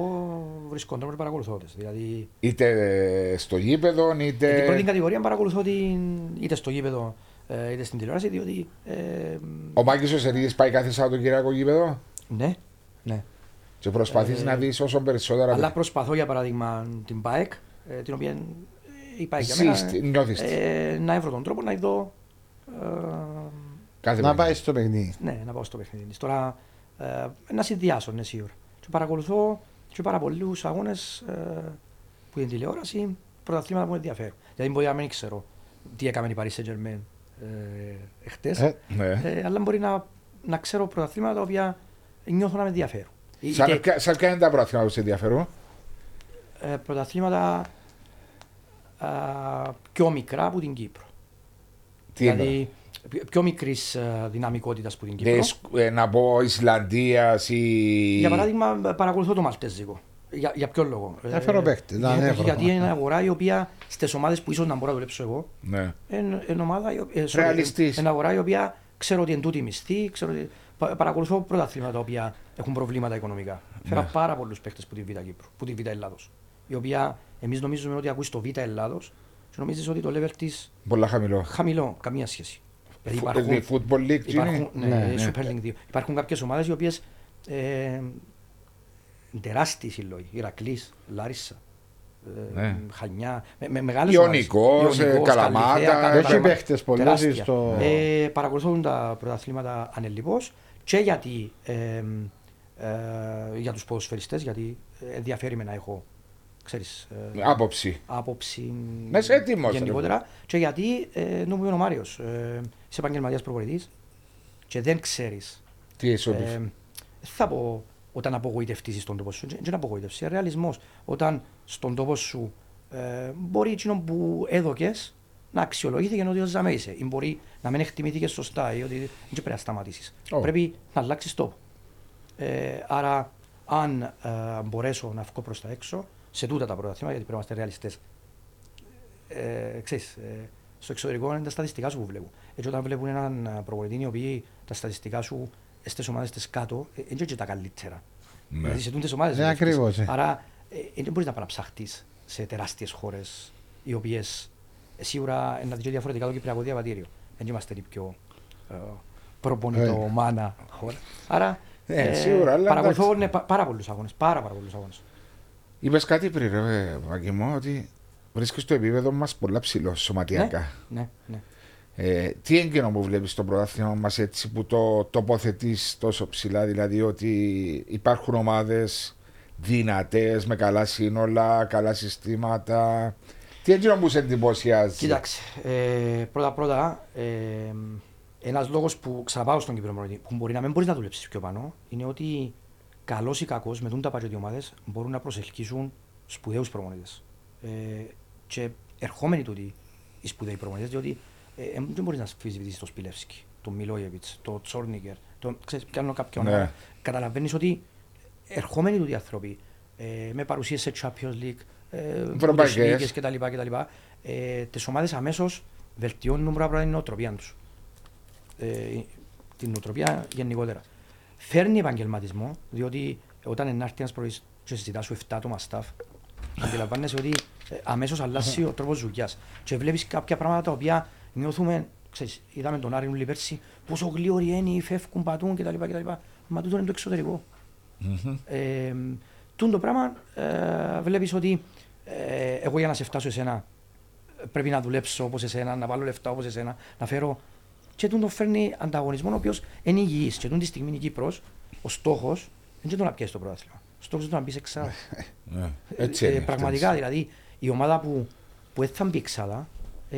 βρίσκω τρόπο να παρακολουθώ τις. Δηλαδή, Είτε στο γήπεδο, για την πρώτη είτε... κατηγορία παρακολουθώ την, είτε στο γήπεδο ε, είτε στην τηλεόραση, διότι ε, Ο Μάκης ο Σερίδης πάει κάθε Σαββατοκύριακο γήπεδο; Ναι, ναι. και προσπαθείς Ε, να δεις όσο περισσότερα... Αλλά προσπαθώ για παράδειγμα την ΠΑΕΚ, ε, την οποία ε, η ΠΑΕΚ για Ζεις, μένα, νιώθεις. ε, να βρω τον τρόπο να δω ε, κάθε Να μέρα. πάει στο παιχνίδι. ναι, να πάω στο παιχνίδι της. Τώρα ε, να συνδυάσω, ναι, σίγουρα. Και παρακολουθώ και πάρα πολλούς αγώνες ε, που είναι τηλεόραση, πρωταθλήματα που με ενδιαφέρουν. Δηλαδή μπορεί να μην ξέρω τι έκαμε η Paris Saint-Germain ε, εχθές, Ε, Ναι. ε, αλλά μπορεί να, να ξέρω πρωταθλήματα τα οποία νιώθω να με ενδιαφέρουν. Σαν, Είτε- ποια- σαν ποια είναι τα πράγματα που σε ενδιαφέρουν; ε, πρωταθλήματα α, πιο μικρά από την Κύπρο. Τι εννοώ; δηλαδή πιο- πιο μικρής δυναμικότητας από την Κύπρο. Δες, ε, να πω Ισλανδίας ή. Για παράδειγμα, παρακολουθώ το Μαλτέζικο. Για, για ποιο λόγο; Έφερε ο παίκτης, να, για- ναι, γιατί πράγμα. είναι μια αγορά η οποία στις ομάδες που ίσως να μπορώ να δουλέψω εγώ, Ναι. είναι ομάδα η οποία- ε, sorry, Ρεαλιστής. είναι αγορά η οποία ξέρω ότι είναι τούτη μισθή, ξέρω ότι, πα- παρακολουθώ πρωταθλήματα τα οποία έχουν προβλήματα οικονομικά. Φέρα Ναι. πάρα πολλούς παίχτες που τη Β' Κύπρου, που τη Β' Ελλάδος. Η οποία εμείς νομίζουμε ότι ακούει στο Β' Ελλάδος και νομίζεις ότι το level της Πολλά χαμηλό. χαμηλό, καμία σχέση. Δηλαδή Φου- υπάρχουν- ε, Football League, Υπάρχουν, είναι. ναι, Ναι, ναι, ναι. Super League 2. Υπάρχουν κάποιες ομάδες οι οποίες ε, τεράστιοι συλλόγοι. Ηρακλής, Λάρισα, ε, Ναι. Χανιά. Με, με μεγάλες Ιωνικός, ομάδες. ε, Ιωνικός, Καλαμάτα, Καλυθέα, ε, Καλαμάτα, Έχει παίχτες πολλούς τεράστια. στο- Ε, παρακολουθούν τα πρωταθλήματα ανελειπώς και γιατί ε, ε, για τους ποδοσφαιριστές, γιατί ενδιαφέρει με να έχω ξέρεις, ε, Άποψη. άποψη Να είσαι έτοιμος, ρε γενικότερα. Και γιατί, ε, ενώ μου είπε ο Μάριος, ε, είσαι επαγγελματίας προπονητής και δεν ξέρεις Τι είσαι ότι. ε, δεν θα πω όταν απογοητευτείς στον τόπο σου. Δεν είναι απογοήτευση, είναι ρεαλισμός. Όταν στον τόπο σου ε, μπορεί εκείνο που έδωκες να αξιολογήθηκε ότι ως ζαμέ είσαι. Ή μπορεί να μην εκτιμήθηκε σωστά ή ότι δεν πρέπει να σταματήσεις. Ω. Πρέπει να αλλάξεις τόπο. Ε, άρα, αν ε, μπορέσω να βγω προς τα έξω, σε τούτα τα πρωταθλήματα, γιατί πρέπει να είμαστε ρεαλιστές, ε, ξέρεις, ε, στο εξωτερικό είναι τα στατιστικά σου που βλέπουν. Έτσι όταν βλέπουν έναν ε, προπονητή οι οποίοι τα στατιστικά σου στις ομάδες τις κάτω, ε, είναι και τα καλύτερα. Ναι. Δηλαδή σε τούτες ομάδες Ναι, βρίσκεις. ακριβώς, ε. Άρα ε, ε, δεν μπορείς να πας να ψαχτείς σε τεράστιες χώρες οι οποίες ε, σίγουρα είναι και διαφορετικά το Κυπριακό διαβατήριο. Δεν είμαστε η πιο ε, προπονητομάνα χώρα. Άρα Ε, σίγουρα, αλλά παρακολουθώ εντάξει. ναι, πα- πάρα πολλούς αγώνες, πάρα, πάρα πολλούς αγώνες. Είπες κάτι πριν, ρε Βαγγί μου, ότι βρίσκεις το επίπεδο μας πολλά ψηλό σωματιακά. Ναι, ναι. Ε, τι έγκαινο που βλέπεις στο πρωτάθλημα μας έτσι που το τοποθετείς τόσο ψηλά, δηλαδή ότι υπάρχουν ομάδες δυνατές, με καλά σύνολα, καλά συστήματα. Τι έγκαινο που σε εντυπωσιάζει; Κοίταξε, ε, πρώτα πρώτα, ε, ένας λόγος που ξαναπάω στον Κύπρο προπονητή, που μπορεί να μην μπορείς να δουλέψεις πιο πάνω, είναι ότι καλός ή κακός με τούν τα παγκόσμια ομάδες μπορούν να προσελκύσουν σπουδαίους προπονητές. Ε, και ερχόμενοι τούτοι οι σπουδαίοι προπονητές, διότι ε, ε, δεν μπορείς να αμφισβητήσεις το Σπιλεύσκι, τον Μιλόγεβιτς, τον Τσόρνικερ, τον, ξέρεις, πιάνω κάποιον. Ναι. Ναι. Καταλαβαίνεις ότι ερχόμενοι τούτοι άνθρωποι ε, με παρουσίες σε Champions League, ε, Ευρωπαϊκές. Bundesligas κτλ. κτλ ε, τις ομάδες αμέσως βελτιώνουν πρώτα απ' όλα την νοοτροπία τους. Ε, την νοοτροπία γενικότερα. Φέρνει επαγγελματισμό, διότι όταν είναι έρθει ένας πρωίς και συζητά σου 7 άτομα staff, αντιλαμβάνεσαι ότι ε, αμέσως αλλάζει ο τρόπος δουλειάς. Και βλέπεις κάποια πράγματα τα οποία νιώθουμε, ξέρεις, είδαμε τον Άρη Νουλή πέρσι, πόσο γλύωροι είναι, φεύγουν, πατούν κτλ. κτλ. Μα τούτο είναι το εξωτερικό. Μμμ. Ε, τούν το πράγμα ε, βλέπεις ότι ε, εγώ για να σε φτάσω εσένα ε, πρέπει να δουλέψω όπως εσένα, να βάλω λεφτά όπως εσένα, να φέρω και τούν το φέρνει ανταγωνισμό ο οποίος είναι υγιής και τούν τη στιγμή η Κύπρος ο στόχος δεν είναι το να πιέσεις το πρωτάθλημα. Ο στόχος είναι το να μπεις εξάδα. Ναι, Έτσι Ε, είναι. πραγματικά δηλαδή η ομάδα που, που δεν θα μπει εξάδα ε,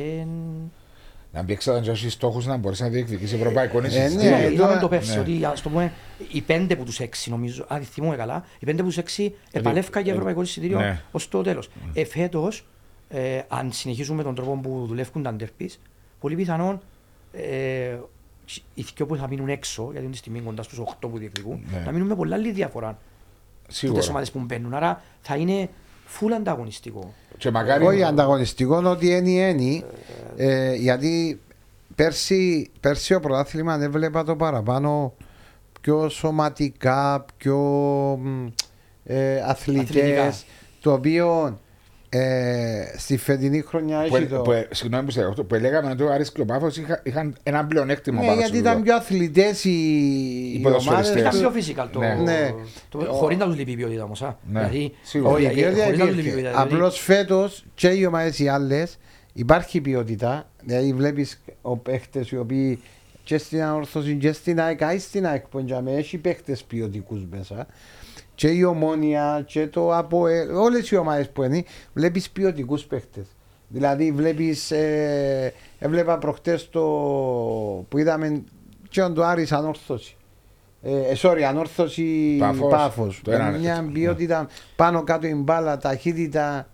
Να μπει έξω να έχει στόχους να μπορείς να διεκδικήσεις ευρωπαϊκό Ε, νησί. ναι, ναι, τώρα- είδαμε το πέρσι ναι. ότι ας το πούμε οι πέντε που τους έξι νομίζω, αν θυμούμε καλά, οι πέντε που τους έξι επαλεύκα για ε, ευρωπαϊκό εισιτήριο ναι. ως το τέλος. Ε, φέτος, ε, αν συνεχίζουμε με τον τρόπο που δουλεύουν τα ντέρπις, πολύ πιθανόν ε, οι δυο που θα μείνουν έξω, γιατί είναι τη στιγμή κοντά στους 8 που διεκδικούν, Ναι. να μείνουν με πολλά άλλη διαφορά από Σίγουρα. τις ομάδες που μπαίνουν. Άρα θα είναι full ανταγωνιστικό. Και μακάρι. Όχι ανταγωνιστικό, ότι είναι ένι. Ε, γιατί πέρσι, πέρσι ο πρωτάθλημα δεν βλέπα το παραπάνω πιο σωματικά, πιο μ, ε, αθλητές, Αθλητικά. το οποίο ε, στη φετινή χρονιά Που, έχει το... που, συγγνώμη που σε διακόπτω, που έλεγαμε ότι ο Άρης Κλοπάφος είχα, είχαν ένα πλεονέκτημα Ναι, πάνω γιατί στο ήταν τούτο. πιο αθλητές οι, Οι οι ποδοσφαιριστές. ομάδες. Ήταν τους. πιο physical το, Ναι. Ναι. το, χωρίς να τους λείπει η ποιότητα όμως. α. Ναι, Δηλαδή, σίγουρα. Όχι, η ε, ποιότητα χωρίς να τους λείπει η υπήρχε. ποιότητα. δηλαδή, Απλώς φέτος και οι ομάδες οι άλλες υπάρχει ποιότητα. Δηλαδή βλέπεις ο παίχτες οι οποίοι και στην ανόρθωση και στην ΑΕΚ ή στην ΑΕΚ που εντιαμε, έχει παίχτες ποιοτικούς μέσα και η Ομόνια και το ΑΠΟΕ, όλες οι ομάδες που είναι βλέπεις ποιοτικούς παίχτες. Δηλαδή βλέπεις, ε, έβλεπα προχτές το που είδαμε και το Άρης ανόρθωση. Ε, sorry, ανόρθωση Πάφος. πάφος. Το ένα Με μια είναι. ποιότητα πάνω κάτω η μπάλα, ταχύτητα.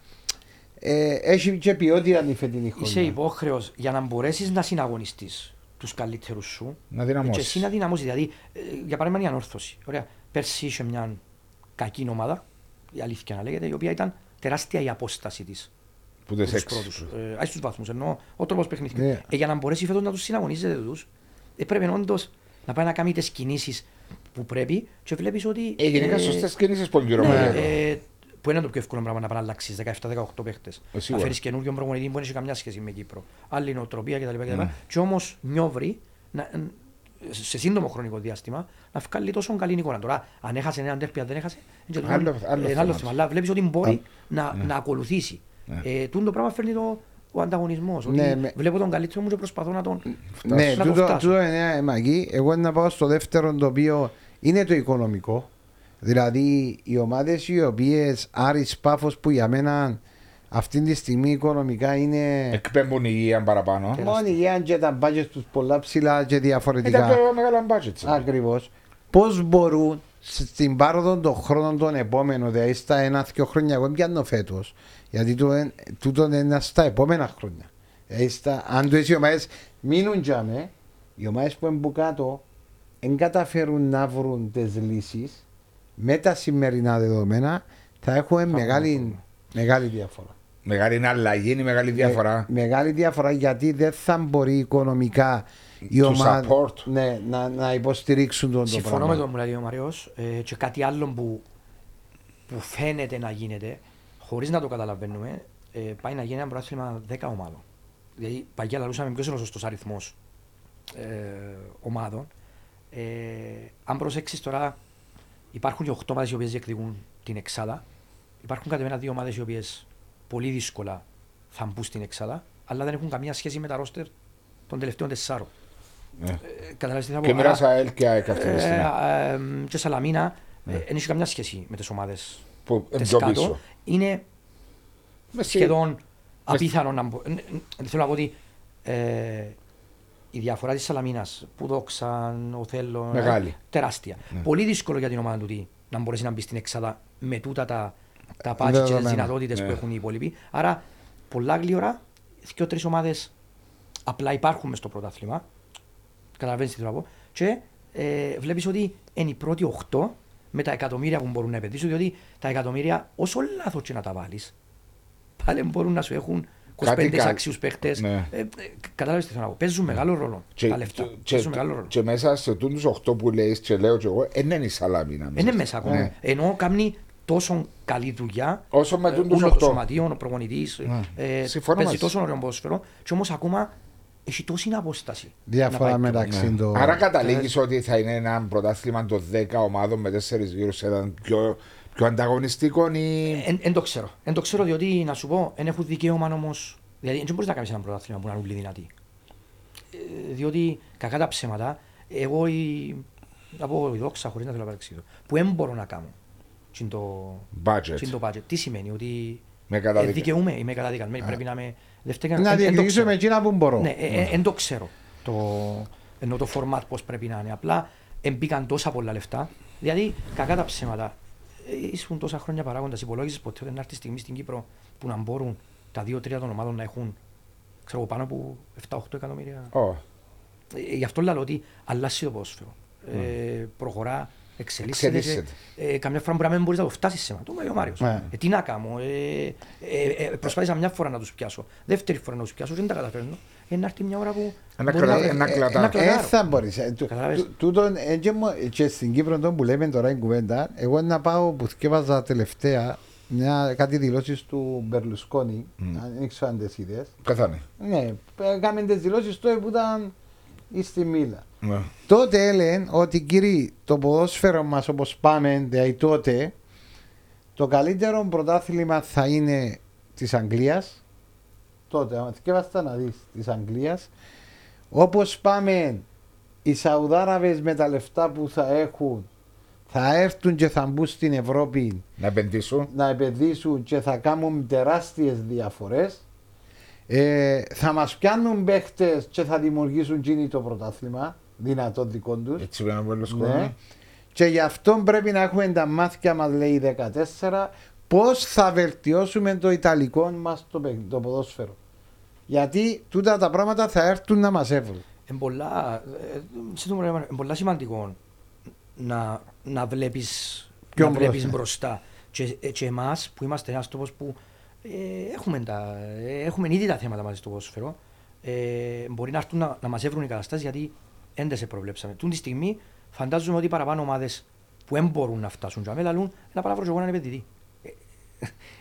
Ε, έχει και ποιότητα η φετινή Είσαι χρονιά. υπόχρεος για να μπορέσεις να συναγωνιστείς τους καλύτερους σου. Να Και εσύ δυναμώσει. να δυναμώσεις. Δηλαδή, ε, για παράδειγμα, η ανόρθωση. Ωραία. Πέρσι είχε μια κακή ομάδα, η αλήθεια να λέγεται, η οποία ήταν τεράστια η απόσταση της. Που δεν Τους έξι. πρώτους. Ε, Ά του βαθμούς. Ενώ ο τρόπος παιχνίδι. Ναι. Ε, για να μπορέσει φέτος να τους συναγωνίζεται τους, ε, πρέπει όντως να πάει να κάνει τις κινήσεις που πρέπει και βλέπεις ότι. Ε, γενικά ε, σωστές κινήσεις πολύ γύρω ναι, από ε, που είναι το πιο εύκολο πράγμα να πάει να αλλάξει 17-18 παίχτες. Ε, Να σίγουρα. φέρει καινούριο προπονητή που δεν έχει καμιά σχέση με Κύπρο. Άλλη νοοτροπία κτλ. κτλ. Ναι. Και όμως νιώβρει να, σε σύντομο χρονικό διάστημα να βγάλει τόσο καλή εικόνα. Τώρα, αν έχασε έναν τέρπι, αν δεν έχασε, είναι και Άλλο- το- άλλο ε, θέμα. άλλο θέμα. Αλλά βλέπεις ότι μπορεί Α, να, να ακολουθήσει. Ναι. Ε, τούτο το πράγμα φέρνει το, ο ανταγωνισμός. Ναι, ότι με- βλέπω τον καλύτερο μου και προσπαθώ να τον. Ναι, να το τούτο, φτάσω. τούτο είναι μαγή. Εγώ να πάω στο δεύτερο το οποίο είναι το οικονομικό. Δηλαδή οι ομάδες οι οποίες Άρης Πάφος που για μένα αυτή τη στιγμή οικονομικά είναι Εκπέμπουν υγεία παραπάνω. μόνο για και τα budget τους πολλά ψηλά και Ήταν διαφορετικά. πιο μεγάλα budget. Ακριβώς. Πώς μπορούν στην πάροδο των χρόνων των επόμενων, δηλαδή στα ένα-δυο χρόνια, εγώ πιάνω φέτος, γιατί το εν- τούτο είναι στα επόμενα χρόνια. Δηλαδή στα, αν το οι ομάδες μείνουν τζάμε, οι ομάδες που είναι που κάτω δεν καταφέρουν να βρουν τις λύσεις με τα σημερινά δεδομένα, θα έχουμε μεγάλη, μεγάλη διαφορά. Μεγάλη είναι αλλαγή, είναι μεγάλη διαφορά. Με- μεγάλη διαφορά γιατί δεν θα μπορεί οικονομικά οι To ομάδες support. ναι, να, να υποστηρίξουν τον το Συμφωνώ πράγμα. με τον που λέει ο Μαριό. Ε, και κάτι άλλο που, που φαίνεται να γίνεται, χωρίς να το καταλαβαίνουμε, ε, πάει να γίνει ένα πρωτάθλημα 10 ομάδων. Δηλαδή, παγιά λαλούσαμε ποιος είναι ο σωστός αριθμός ε, ομάδων. Ε, αν προσέξεις τώρα, υπάρχουν και 8 ομάδες οι οποίες διεκδικούν την εξάδα. Υπάρχουν κατά μένα δύο ομάδες οι οποίες πολύ δύσκολα θα μπουν στην εξάδα, αλλά δεν έχουν καμία σχέση με τα ρόστερ των τελευταίων τεσσάρων. Ναι. Ε, καταλάβεις τι θα πω. Και Άρα, μοιράσα ΑΕΛ και ΑΕΚ αυτή τη στιγμή. ε, ε, και Σαλαμίνα Ναι. ε, δεν έχει καμιά σχέση με τις ομάδες Που της πιο κάτω. πίσω. Είναι Μες σχεδόν απίθανο να μπο... ε, ε, Θέλω να πω ότι ε, η διαφορά της Σαλαμίνας που δόξαν, ο Θέλω. Μεγάλη. τεράστια. Ναι. Πολύ δύσκολο για την ομάδα του τι, να μπορέσει να μπει στην εξάδα με τούτα τα, τα πάτσι και τις Δεδομένα. δυνατότητες Ναι. που έχουν οι υπόλοιποι. Άρα, πολλά γλύωρα, δύο-τρει ομάδες απλά υπάρχουν μες στο πρωτάθλημα. Καταλαβαίνεις τι θέλω να πω. Και ε, βλέπεις ότι είναι οι πρώτοι 8 με τα εκατομμύρια που μπορούν να επενδύσουν, διότι τα εκατομμύρια, όσο λάθος και να τα βάλεις, πάλι μπορούν να σου έχουν 25 Κάτι κα- άξιου παίχτες. Ναι. Ε, ε, Κατάλαβε τι θέλω να πω. Παίζουν μεγάλο ρόλο Και, τα λεφτά. και, Παίζουν μεγάλο ρόλο. και μέσα σε τούτους 8 που λέει και λέω και εγώ, δεν είναι η Σαλαμίνα. Δεν είναι μέσα ακόμα. Ναι. Ενώ κάνει τόσο καλή δουλειά. Όσο με ε, τούτους όλο το 8. σωματείο, ο προπονητής. Ναι. Ε, Συμφωνώ παίζει μαζί. τόσο ωραίο ποδόσφαιρο. Και όμως ακόμα έχει τόση απόσταση. Διαφορά να πάει πιο μεταξύ Ναι. των. Άρα καταλήγεις ότι θα είναι ένα πρωτάθλημα των 10 ομάδων με 4 γύρους σε έναν πιο, πιο ανταγωνιστικό ή. Δεν το ξέρω. Εν το ξέρω διότι να σου πω, δεν έχουν δικαίωμα όμως. Δηλαδή, δεν μπορείς να κάνεις ένα πρωτάθλημα που να είναι όλοι δυνατοί. Ε, διότι κακά τα ψέματα, εγώ η. Να πω η δόξα χωρίς να θέλω να παρεξηγήσω. Που δεν μπορώ να κάνω. Τι είναι το, budget. τι είναι το budget. Τι σημαίνει, ότι Με ε, καταδίκα. δικαιούμαι, είμαι καταδικασμένη. Πρέπει να είμαι δεύτερη. Να εν- εν το διεκδικήσω ξέρω. με εκείνα που μπορώ. Ναι, δεν το ξέρω. Το, ενώ το format πώς πρέπει να είναι. Απλά εμπήκαν τόσα πολλά λεφτά. Δηλαδή, κακά τα ψέματα. Ε, Ήσουν τόσα χρόνια παράγοντας. Υπολόγιζε ποτέ ότι να έρθει στιγμή στην Κύπρο που να μπορούν τα δύο-τρία των ομάδων να έχουν ξέρω, εγώ, πάνω από 7-8 εκατομμύρια. Ω, Ε, γι' αυτό λέω ότι αλλάζει το ποδόσφαιρο. Ε, προχωρά, εξελίσσεται. Εξελίσσεται. και, Ε, καμιά φορά μπορεί να μην μπορείς να το φτάσεις σε μένα. Το λέει ο Μάριος. Ναι. Ε, τι να κάνω. Ε, ε, ε, προσπάθησα μια φορά να τους πιάσω. Δεύτερη φορά να τους πιάσω. Δεν τα καταφέρνω. Ε, να έρθει μια ώρα που. Ένα μπορεί κλατά- να- ένα ε, κλατά. ένα Ε, κλατάρω. θα μπορείς. Καταλάβες. Τούτον, ε, και μο- και στην Κύπρο τον που λέμε τώρα η κουβέντα, εγώ να πάω που θυκεύαζα τελευταία μια, κάτι δηλώσεις του Μπερλουσκόνη, αν ξέρω αν τις είδες. Καθάνε. Ναι, έκαμε τις δηλώσεις τότε που ήταν στη Μίλα. Ναι. Τότε έλεγαν ότι κύριοι το ποδόσφαιρο μας όπως πάμε δηλαδή τότε το καλύτερο πρωτάθλημα θα είναι της Αγγλίας τότε αν θυκεύαστα να δεις της Αγγλίας όπως πάμε οι Σαουδάραβες με τα λεφτά που θα έχουν θα έρθουν και θα μπουν στην Ευρώπη Να επενδύσουν. να επενδύσουν και θα κάνουν τεράστιες διαφορές ε, θα μας πιάνουν παίχτες και θα δημιουργήσουν γίνει το πρωτάθλημα δυνατό δικό τους. Έτσι πέρα πολλούς Ναι. κόσμοι. Και γι' αυτό πρέπει να έχουμε τα μάθηκια μας λέει 14 πώς θα βελτιώσουμε το ιταλικό μας το, παι- το ποδόσφαιρο. Γιατί τούτα τα πράγματα θα έρθουν να μας έβρουν. Είναι πολλά, ε, σε το πράγμα, είναι πολλά σημαντικό να, να βλέπεις, Πιο να βλέπεις μπροστά. μπροστά. Και, ε, και εμάς που είμαστε ένας τόπος που ε, έχουμε, τα, ε, έχουμε ήδη τα θέματα μαζί στο ποδόσφαιρο, ε, μπορεί να έρθουν να, να μας έβρουν οι καταστάσεις γιατί δεν τις προβλέψαμε. Τούν τη στιγμή φαντάζομαι ότι παραπάνω ομάδες που δεν μπορούν να φτάσουν και αμέλα λούν να πάω να βρω και εγώ έναν επενδυτή. Ε,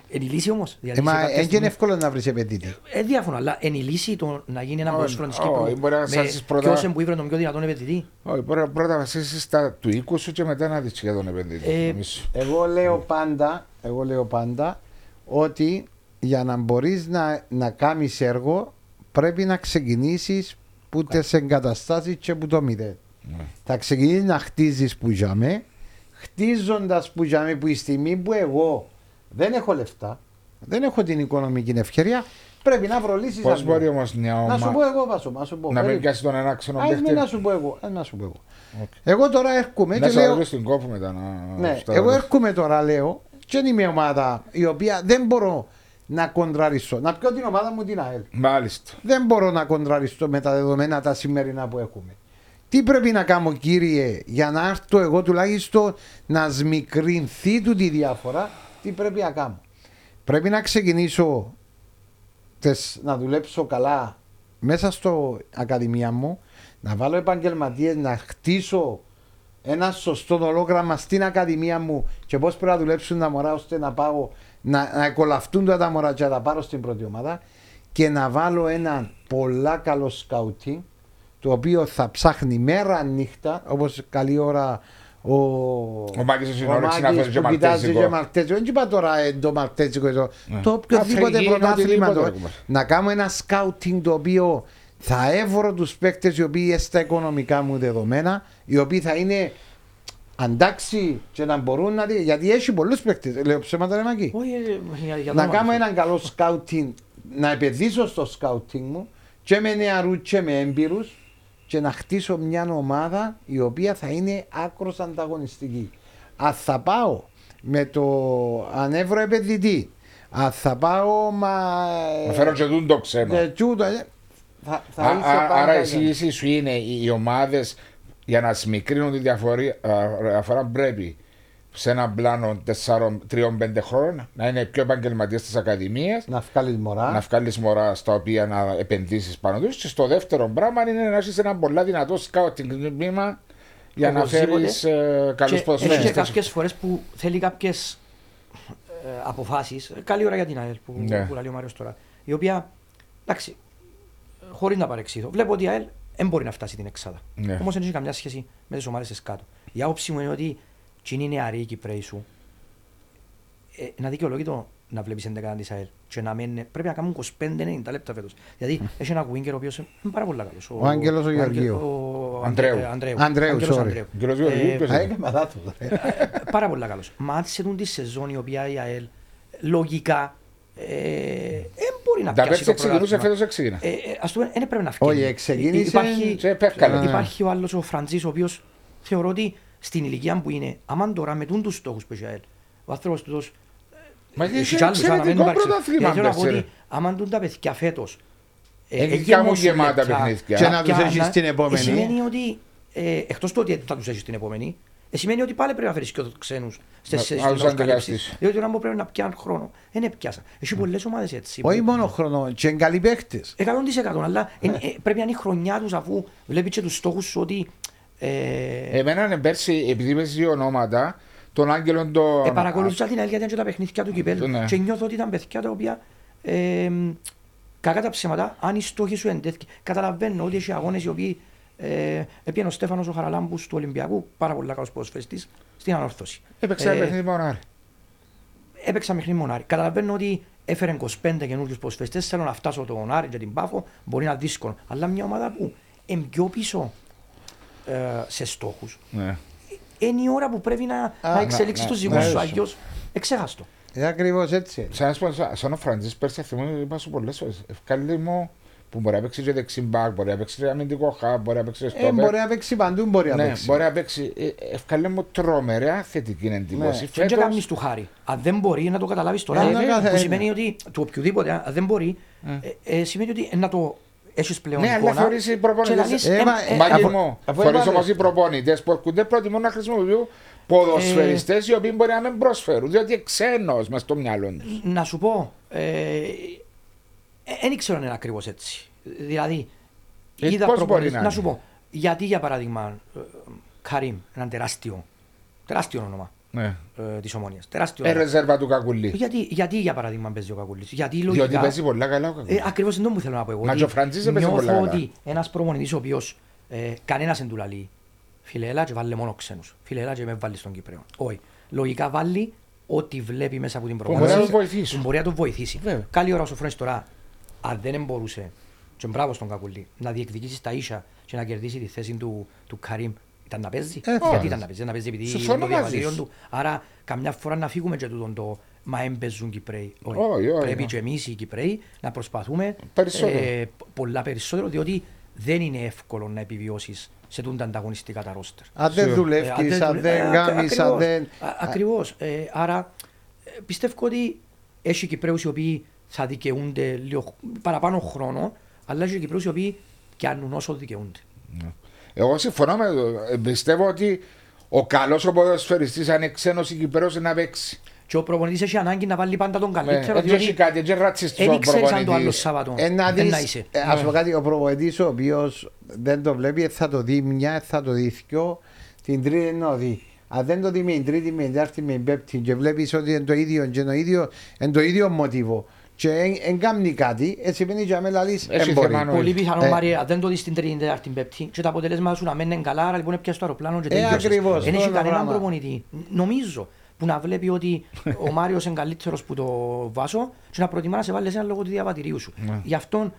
Είναι η λύση όμως. Δηλαδή, Ε, μα σε κάποια δεν είναι στιγμή- εύκολο να βρεις επενδυτή. ε, διάφορα, αλλά είναι η λύση το να γίνει ένα Όχι, ποδόσφαιρο της όχι, Κύπρου μπορεί να με στάσεις πρώτα- ποιος είναι που ήβρε τον πιο δυνατόν επενδυτή. Όχι, μπορεί να πρώτα βασίσεις στα του οίκου σου και μετά να δεις για τον επενδυτή. Ε, νομίζω. Εγώ λέω πάντα, εγώ λέω πάντα ότι για να μπορείς να, να κάνεις έργο πρέπει να ξεκινήσεις που τις εγκαταστάσεις και που το μηδέν. Ναι. Θα ξεκινήσεις να χτίζεις που γιάμε, χτίζοντας που γιάμε που η στιγμή που εγώ δεν έχω λεφτά, δεν έχω την οικονομική ευκαιρία, πρέπει να βρω λύσεις. Πώς να μπορεί βρω. όμως μια Να σου πω ομάδα εγώ, Βάσο, να σου πω. να μην περίμενε. πιάσει τον ένα ξένο Ας με παίχτη. να σου πω εγώ, ας να σου πω εγώ. Οκ. Εγώ τώρα έρχομαι Να και σε λέω, ρωτήσω στην κόπο μετά να... ναι, στα εγώ ρωτήσω. έρχομαι τώρα, λέω, και είναι μια ομάδα η οποία δεν μπορώ να κοντραριστώ. Να πιω την ομάδα μου την ΑΕΛ. Μάλιστα. Δεν μπορώ να κοντραριστώ με τα δεδομένα τα σημερινά που έχουμε. Τι πρέπει να κάνω, κύριε, για να έρθω εγώ τουλάχιστον να σμικρινθεί του τη διαφορά, τι πρέπει να κάνω. Πρέπει να ξεκινήσω τες, να δουλέψω καλά μέσα στο ακαδημία μου, να βάλω επαγγελματίες, να χτίσω ένα σωστό ολόγραμμα στην ακαδημία μου και πώς πρέπει να δουλέψουν τα μωρά ώστε να πάω να, να εκολαφτούν τα μωρά και να τα πάρω στην πρώτη ομάδα και να βάλω ένα πολλά καλό σκάουτινγκ το οποίο θα ψάχνει μέρα νύχτα όπως καλή ώρα ο, Ο Μάκης έχει ο όρεξη να Μάκης φέρει και που κοιτάζει μαλτέζικο. και μαλτέζικο. Δεν είπα τώρα ε, το μαλτέζικο εδώ. Ναι. Το οποιοδήποτε Αφρική, πρωτάθλημα. οτιδήποτε, το- ρε, Να κάνω ένα σκάουτινγκ το οποίο θα έβρω τους παίκτες οι οποίοι είναι στα οικονομικά μου δεδομένα, οι οποίοι θα είναι αντάξει και να μπορούν να δει. Γιατί έχει πολλούς παίκτες. Λέω ψέματα, ρε Μάκη. Όχι, ε, για- για το Να όνομα κάνω του. έναν καλό σκάουτινγκ, να επενδύσω στο σκάουτινγκ μου και με νεαρούς και με έμπειρους και να χτίσω μια ομάδα η οποία θα είναι άκρος ανταγωνιστική. Αν θα πάω με το ανέβρο επενδυτή, αν θα πάω μα. Να φέρω και τούν το ξένο. ε, τούτο, ε, θα, θα Α- είσαι α- πάντα Άρα η για- εισήγηση σου είναι οι, οι ομάδες για να σμικρύνουν τη διαφορή- α, διαφορά πρέπει σε ένα πλάνο 4-3-5 χρόνων να είναι πιο επαγγελματίες τη Ακαδημία, να βγάλει μωρά. να βγάλεις μωρά στα οποία να επενδύσεις πάνω τους. Και στο δεύτερο πράγμα είναι να έχεις ένα πολύ δυνατό scouting τμήμα για να φέρεις Οπωσδήποτε. ε, καλούς Και Έχει και ποδοσφαιριστές. κάποιες φορές που θέλει κάποιες ε, αποφάσεις. Καλή ώρα για την ΑΕΛ που, Ναι. που λέει ο Μάριος τώρα. Η οποία, εντάξει, χωρίς να παρεξήθω, βλέπω ότι η ΑΕΛ δεν μπορεί να φτάσει την εξάδα. Ναι. Όμως δεν έχει καμιά σχέση με τις ομάδες κάτω. Η άποψή μου είναι ότι τι είναι νεαροί οι Κυπρέοι σου. Ε, να δικαιολόγητο να βλέπεις 11 της ΑΕΛ. Και να μην, πρέπει να κάνουν 25-90 λεπτά φέτος. Γιατί έχει ένα winger ο οποίος είναι πάρα πολύ καλός. Ο Άγγελος ο Γεωργίου. Ο Αντρέου. ε, Αντρέου. Αντρέου, Άγγελος sorry. Αντρέου. Ο κύριος Γεωργίου, Ε, ποιος Α, είναι; έκανα λάθος, ρε. πάρα πολύ καλός. Μα σε τούν τη σεζόν η οποία η ΑΕΛ λογικά δεν μπορεί να Τα πιάσει πέρσι το ξεκινούσε, πρωτάθλημα. φέτος ξεκινά. Ε, ε, ας πούμε, δεν πρέπει να φύγει. Όχι, ξεκίνησε- Υπάρχει, Και πέφκαλε. υπάρχει ο άλλος ο Φραντζής, ο οποίος θεωρώ ότι στην ηλικία που είναι, άμα τώρα με τους στόχους που έχει η ΑΕΛ, ο άνθρωπος του Μα είχε έχει κι άλλους, αλλά να μην εξαιρετικό υπάρξει. πρωτάθλημα Γιατί θέλω να πω πέρσι, ότι ρε. άμα τούν τα παιδιά φέτος. Έχει κάμουν γεμάτα παιχνίδια. Και να τους έχεις την επόμενη. Σημαίνει ότι ε, εκτός του ότι θα τους έχεις την επόμενη, ε, σημαίνει ότι πάλι πρέπει να φέρεις και ξένους στι Να- στι- να τους στις αντικαταστήσεις. καλύψεις. Διότι τώρα μου πρέπει να πιάνουν χρόνο. Δεν πιάσα. Έχει πολλές ομάδες έτσι. Όχι που- μόνο χρόνο, και είναι καλοί παίκτες. 100% αλλά ε, ε, πρέπει να είναι η χρονιά τους αφού βλέπεις και τους στόχους σου ότι. Ε, Εμένα είναι πέρσι, επειδή είπες δύο ονόματα, τον Άγγελον το... ε, παρακολουθούσα την αλήθεια και τα παιχνίδια του κυπέλου Ναι. και νιώθω ότι ήταν παιδιά τα οποία ε, κακά τα ψέματα, αν οι στόχοι σου εντέθηκε. Καταλαβαίνω ότι έχει αγώνες οι οποίοι ε, έπιανε ο Στέφανος ο Χαραλάμπους του Ολυμπιακού, πάρα πολύ καλός ποδοσφαιριστής, στην ανόρθωση. Έπαιξε ένα Ε, παιχνίδι μόνο Άρη. έπαιξα μέχρι μονάρι. Καταλαβαίνω ότι έφερε 25 καινούριους ποδοσφαιριστές. Θέλω να φτάσω τον Άρη και την Πάφο. Μπορεί να είναι δύσκολο. Αλλά μια ομάδα που είναι πιο πίσω ε, σε στόχους. Ναι. Είναι η ώρα που πρέπει να, να να- εξελίξει να- το να- ζυγό σου. ναι, Αλλιώ εξέχαστο. Είναι ακριβώς έτσι. Σαν, να σου πω, σαν- σαν ο Φραντζής πέρσι θυμούμαι, είπα σου πολλές φορές, ευκάλλει μου που μπορεί να παίξει και δεξιμπάκ, μπορεί να παίξει και αμυντικό χаб, μπορεί να παίξει Ε, στο μπορεί να παίξει παντού, μπορεί να ναι, παίξει. μπορεί να παίξει. Ε, Ευκαλέ μου τρομερά θετική εντύπωση. Ναι. Και δεν Φέτος- κάνεις του χάρη. Αν δεν μπορεί να το καταλάβεις τώρα, Ε, ε, να κάθε- που σημαίνει ότι του οποιοδήποτε, αν δεν μπορεί, ε, ε, σημαίνει ότι ε, να το έχεις πλέον Ναι, αλλά εικόνα θεωρείς οι και προπονητές- λαλείς, Ε, ε, μα- ε, ε, Μάγκη αφού- μου, αφού φορείς είπατε- όμως οι προπονητές που έρχονται προτιμούν να χρησιμοποιούν ποδοσφαιριστές οι οποίοι μπορεί να μην προσφέρουν, διότι είναι ξένος μες στο μυαλό τους. να σου πω, δεν ξέρω αν είναι ακριβώς έτσι. Δηλαδή, Ε, είδα πώς προπονητές- μπορεί να να σου είναι; πω, γιατί για παράδειγμα, ε, Καρύμ, έναν τεράστιο, τεράστιο όνομα Ναι. ε, της ομόνιας. Τεράστιο Ε, όνομα. ρεζέρβα του Κακουλή. Γιατί, γιατί για παράδειγμα παίζει ο Κακουλής; Γιατί Διότι λογικά. παίζει πολλά καλά ο Κακουλής. Ε, Ακριβώς δεν μου θέλω να πω εγώ. Μα ότι και ο Φραντζής έπαιζε πολλά Νιώθω καλά. ότι ένας προπονητής ο οποίος ε, κανένας δεν του λαλεί. Φίλε, έλα και βάλε μόνο ξένους. Φίλε, έλα και με βάλει στον Κύπριο. Όχι. Λογικά βάλει ό,τι βλέπει μέσα από την μπορεί να προπόνηση. τον βοηθήσει. Που μπορεί να τον βοηθήσει. Βέβαια. Καλή ώρα ο Σοφρόνης τώρα, αν δεν μπορούσε, και μπράβο στον Κακουλή, να διεκδικήσει τα ίσα και να κερδίσει τη θέση του, του Καρύμ, ήταν να παίζει. Ε, Γιατί όχι. ήταν να παίζει, ήταν να παίζει επειδή Συμφωνώ είναι το μαζί διαβατήριο σου. του. Άρα, καμιά φορά να φύγουμε και τούτον το μα έμπαιζουν Κυπρέοι. Όχι. Όχι, όχι, Πρέπει ναι. και εμείς οι Κυπρέοι να προσπαθούμε Περισσότερο. ε, π- πολλά περισσότερο, διότι δεν είναι εύκολο να επιβιώσεις σε τούντα ανταγωνιστικά τα ρόστερ. Αν δεν Σίγουρα. δουλεύει, αν δεν κάνεις, αν δεν. Ακριβώς. Άρα ε, πιστεύω ότι έχει Κυπρέους οι οποίοι θα δικαιούνται λίγο παραπάνω χρόνο, αλλά έχει Κυπρέου οι οποίοι πιάνουν όσο δικαιούνται. Εγώ συμφωνώ με το. ε, Πιστεύω ότι ο καλός ο ποδοσφαιριστής αν είναι ξένος ή Κυπρέος να παίξει. Και ο προπονητής έχει ανάγκη να βάλει πάντα τον Ναι, καλύτερο, Έτσι έχει διότι κάτι, έτσι ρατσιστής δεν ο ξέρει αν το άλλο προπονητής. Σάββατο Ε, να δεν δεις, να είσαι. ε, ας πω κάτι, ο προπονητής ο οποίος δεν το βλέπει, ε, θα το δει μια, θα το δει δυο, την τρίτη να το δει. Αν δεν το δει με την τρίτη, με την τέταρτη, με την πέμπτη και βλέπεις ότι είναι το ίδιο και είναι το ίδιο, είναι το ίδιο μοτίβο και δεν κάνει κάτι, έτσι σημαίνει και αμέλα λύσεις, Έχει δεν μπορεί. θέμα νόημα. Πολύ πιθανό, Ε. Μαρία, αν δεν το δεις την τρίτη, την τέταρτη, την πέμπτη και τα αποτελέσματα σου να μένουν καλά, άρα λοιπόν έπιασες το αεροπλάνο και Ε, τελειώσες. ακριβώς, Δεν έχει αυτό είναι το κανέναν πράγμα. προπονητή, νομίζω, που να βλέπει ότι ο Μάριος είναι καλύτερος που το βάσο και να προτιμά να σε βάλεις ένα λόγω του διαβατηρίου σου. Γι' αυτό, ε,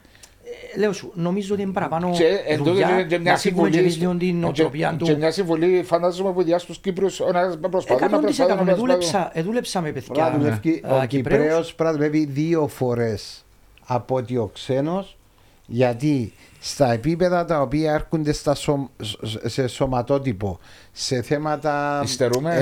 λέω σου, νομίζω ότι είναι παραπάνω Και εν τούτο δουλειά και- και μια να φύγουμε και εμείς συμβουλή. λίγο την νοοτροπία και- του. Και μια συμβουλή φαντάζομαι που διά στους Κύπρους να προσπαθούν να 100% προσπαθούν να ε, προσπαθούν. δούλεψα, ε, δούλεψα με Πρέπει να παιδιά δουλεύει- α, Ο Κυπρέους. Κυπρέος πρέπει να δουλεύει δύο φορές από ότι ο ξένος γιατί στα επίπεδα τα οποία έρχονται στα σω- σε σωματότυπο, σε θέματα. Υστερούμε.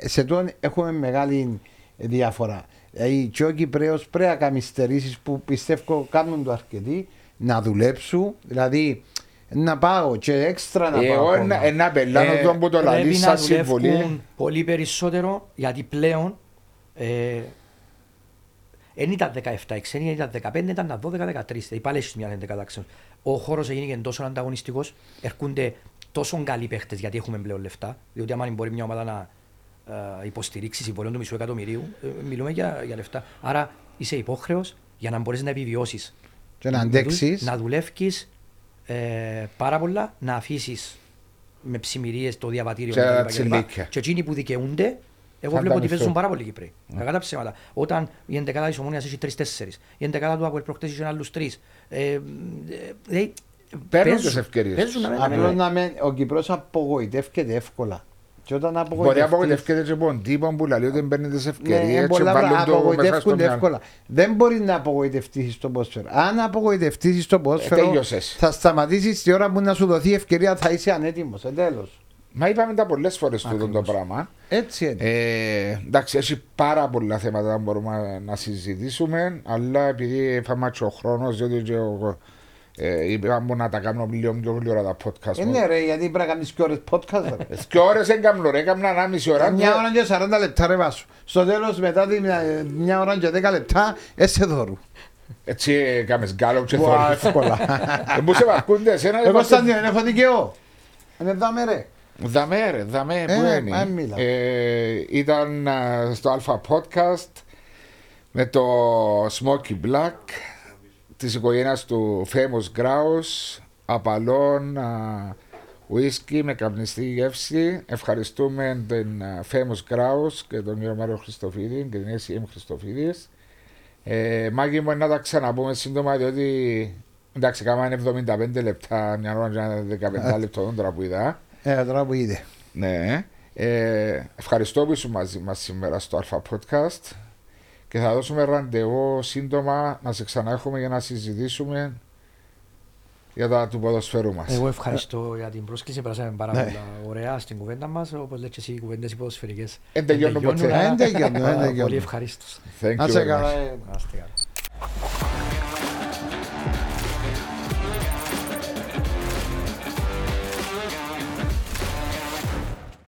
Ε, σε τόν έχουμε μεγάλη διαφορά. Δηλαδή, και ο Κυπρέος πρέπει να κάνει στερήσεις που πιστεύω κάνουν το αρκετοί να δουλέψουν. Δηλαδή, να πάω και έξτρα να πάω. Εγώ ακόμα. ένα- ένα πελάνο Ε, τον που το λαλεί Πρέπει να σαν συμβολή. δουλεύουν πολύ περισσότερο γιατί πλέον ε, δεν ήταν 17 οι ξένοι, ήταν 15, ήταν τα 12-13. Δηλαδή πάλι έχεις μια 11 ξένους. Ο χώρος έγινε και τόσο ανταγωνιστικός, έρχονται τόσο καλοί παίχτες γιατί έχουμε πλέον λεφτά. Διότι άμα μπορεί μια ομάδα να ε, υποστηρίξει συμβολέων του μισού εκατομμυρίου, ε, μιλούμε για, για λεφτά. Άρα είσαι υπόχρεος για να μπορείς να επιβιώσεις. Και να αντέξεις. Να δουλεύεις ε, πάρα πολλά, να αφήσεις με ψημυρίες το διαβατήριο Και κτλ, τα κτλ. τσιλίκια. Και εκείνοι που δικαιούνται, εγώ Θα βλέπω ότι ανταμυφθούν. παίζουν πάρα πολύ Κύπροι. Κακά τα ψέματα. Όταν η εντεκάδα της Ομόνιας έχει τρεις-τέσσερις, η εντεκάδα του Αποέλ προχτές είχε άλλους τρεις. Ε, ε, δηλαδή, Παίρνουν παίζουν- τις ευκαιρίες Παίζουν να Απλώς μένουν. να μεν, ο Κυπρός απογοητεύεται εύκολα. Και όταν Μπορεί να απογοητευτείς... απογοητεύεται και από τον τύπο που λέει ότι δεν παίρνεις τις Ναι, ευκαιρίες και πολλά βάλουν πράγματα το μέσα στο απογοητεύονται μυαλό. εύκολα. Δεν μπορεί να απογοητευτείς στο ποδόσφαιρο. Αν απογοητευτείς στο ποδόσφαιρο, τέλειωσες. θα σταματήσεις τη ώρα που να σου δοθεί ευκαιρία, θα είσαι ανέτοιμος. Τέλο. Μα είπαμε τα πολλές φορές τούτο το Ακριβώς. πράγμα. Έτσι είναι. Ε, εντάξει, έχει πάρα πολλά θέματα που μπορούμε να συζητήσουμε, αλλά επειδή φάμε και ο χρόνος, διότι και ο, ε, είπαμε να τα κάνουμε λίγο πιο γλυόρα τα podcast Ε, μου. ναι, ρε, γιατί πρέπει να κάνεις και ώρες podcast. ρε. Και ώρες δεν κάνω ρε, έκανα 1,5 ώρα. Μια ώρα και 40 λεπτά, ρε βάσου. Στο τέλος, μετά τη μια, μια ώρα και 10 λεπτά, έσαι δώρου. Έτσι έκαμες γκάλο και Μπουά, θόρυβο. εύκολα. Ε, Πού σε βαρκούνται εσένα. Εγώ σαν την έχω δικαιώ. Είναι δάμε, ρε. Δαμέ ρε, δαμέ, πού Ε, είναι. μα μίλα. Ε, ήταν α, στο Αλφα Podcast με το Smoky Black της οικογένειας του Famous Grouse απαλών α, whisky με καπνιστή γεύση. Ευχαριστούμε τον α, Famous Grouse και τον κύριο Μάριο Χριστοφίδη και την SCM Χριστοφίδης. Ε, Μάγκη μου να τα ξαναπούμε σύντομα διότι εντάξει κάναμε 75 λεπτά μια ώρα και ένα 15 λεπτό τώρα που είδα. Ε, τώρα που είδε. Ναι. Ε, ευχαριστώ που ήσουν μαζί μας σήμερα στο Alpha Podcast και θα δώσουμε ραντεβού σύντομα να σε ξανά έχουμε για να συζητήσουμε για τα του ποδοσφαίρου μας. Εγώ ευχαριστώ για την πρόσκληση. Περάσαμε πάρα Ναι. πολλά ωραία στην κουβέντα μας. Όπως λέτε και εσύ, οι κουβέντες οι ποδοσφαιρικές. Δεν τελειώνουν ποτέ. Δεν τελειώνουν, δεν τελειώνουν. Πολύ ευχαρίστω. Thank Να you σε very much. καλά. ε. Να είστε καλά.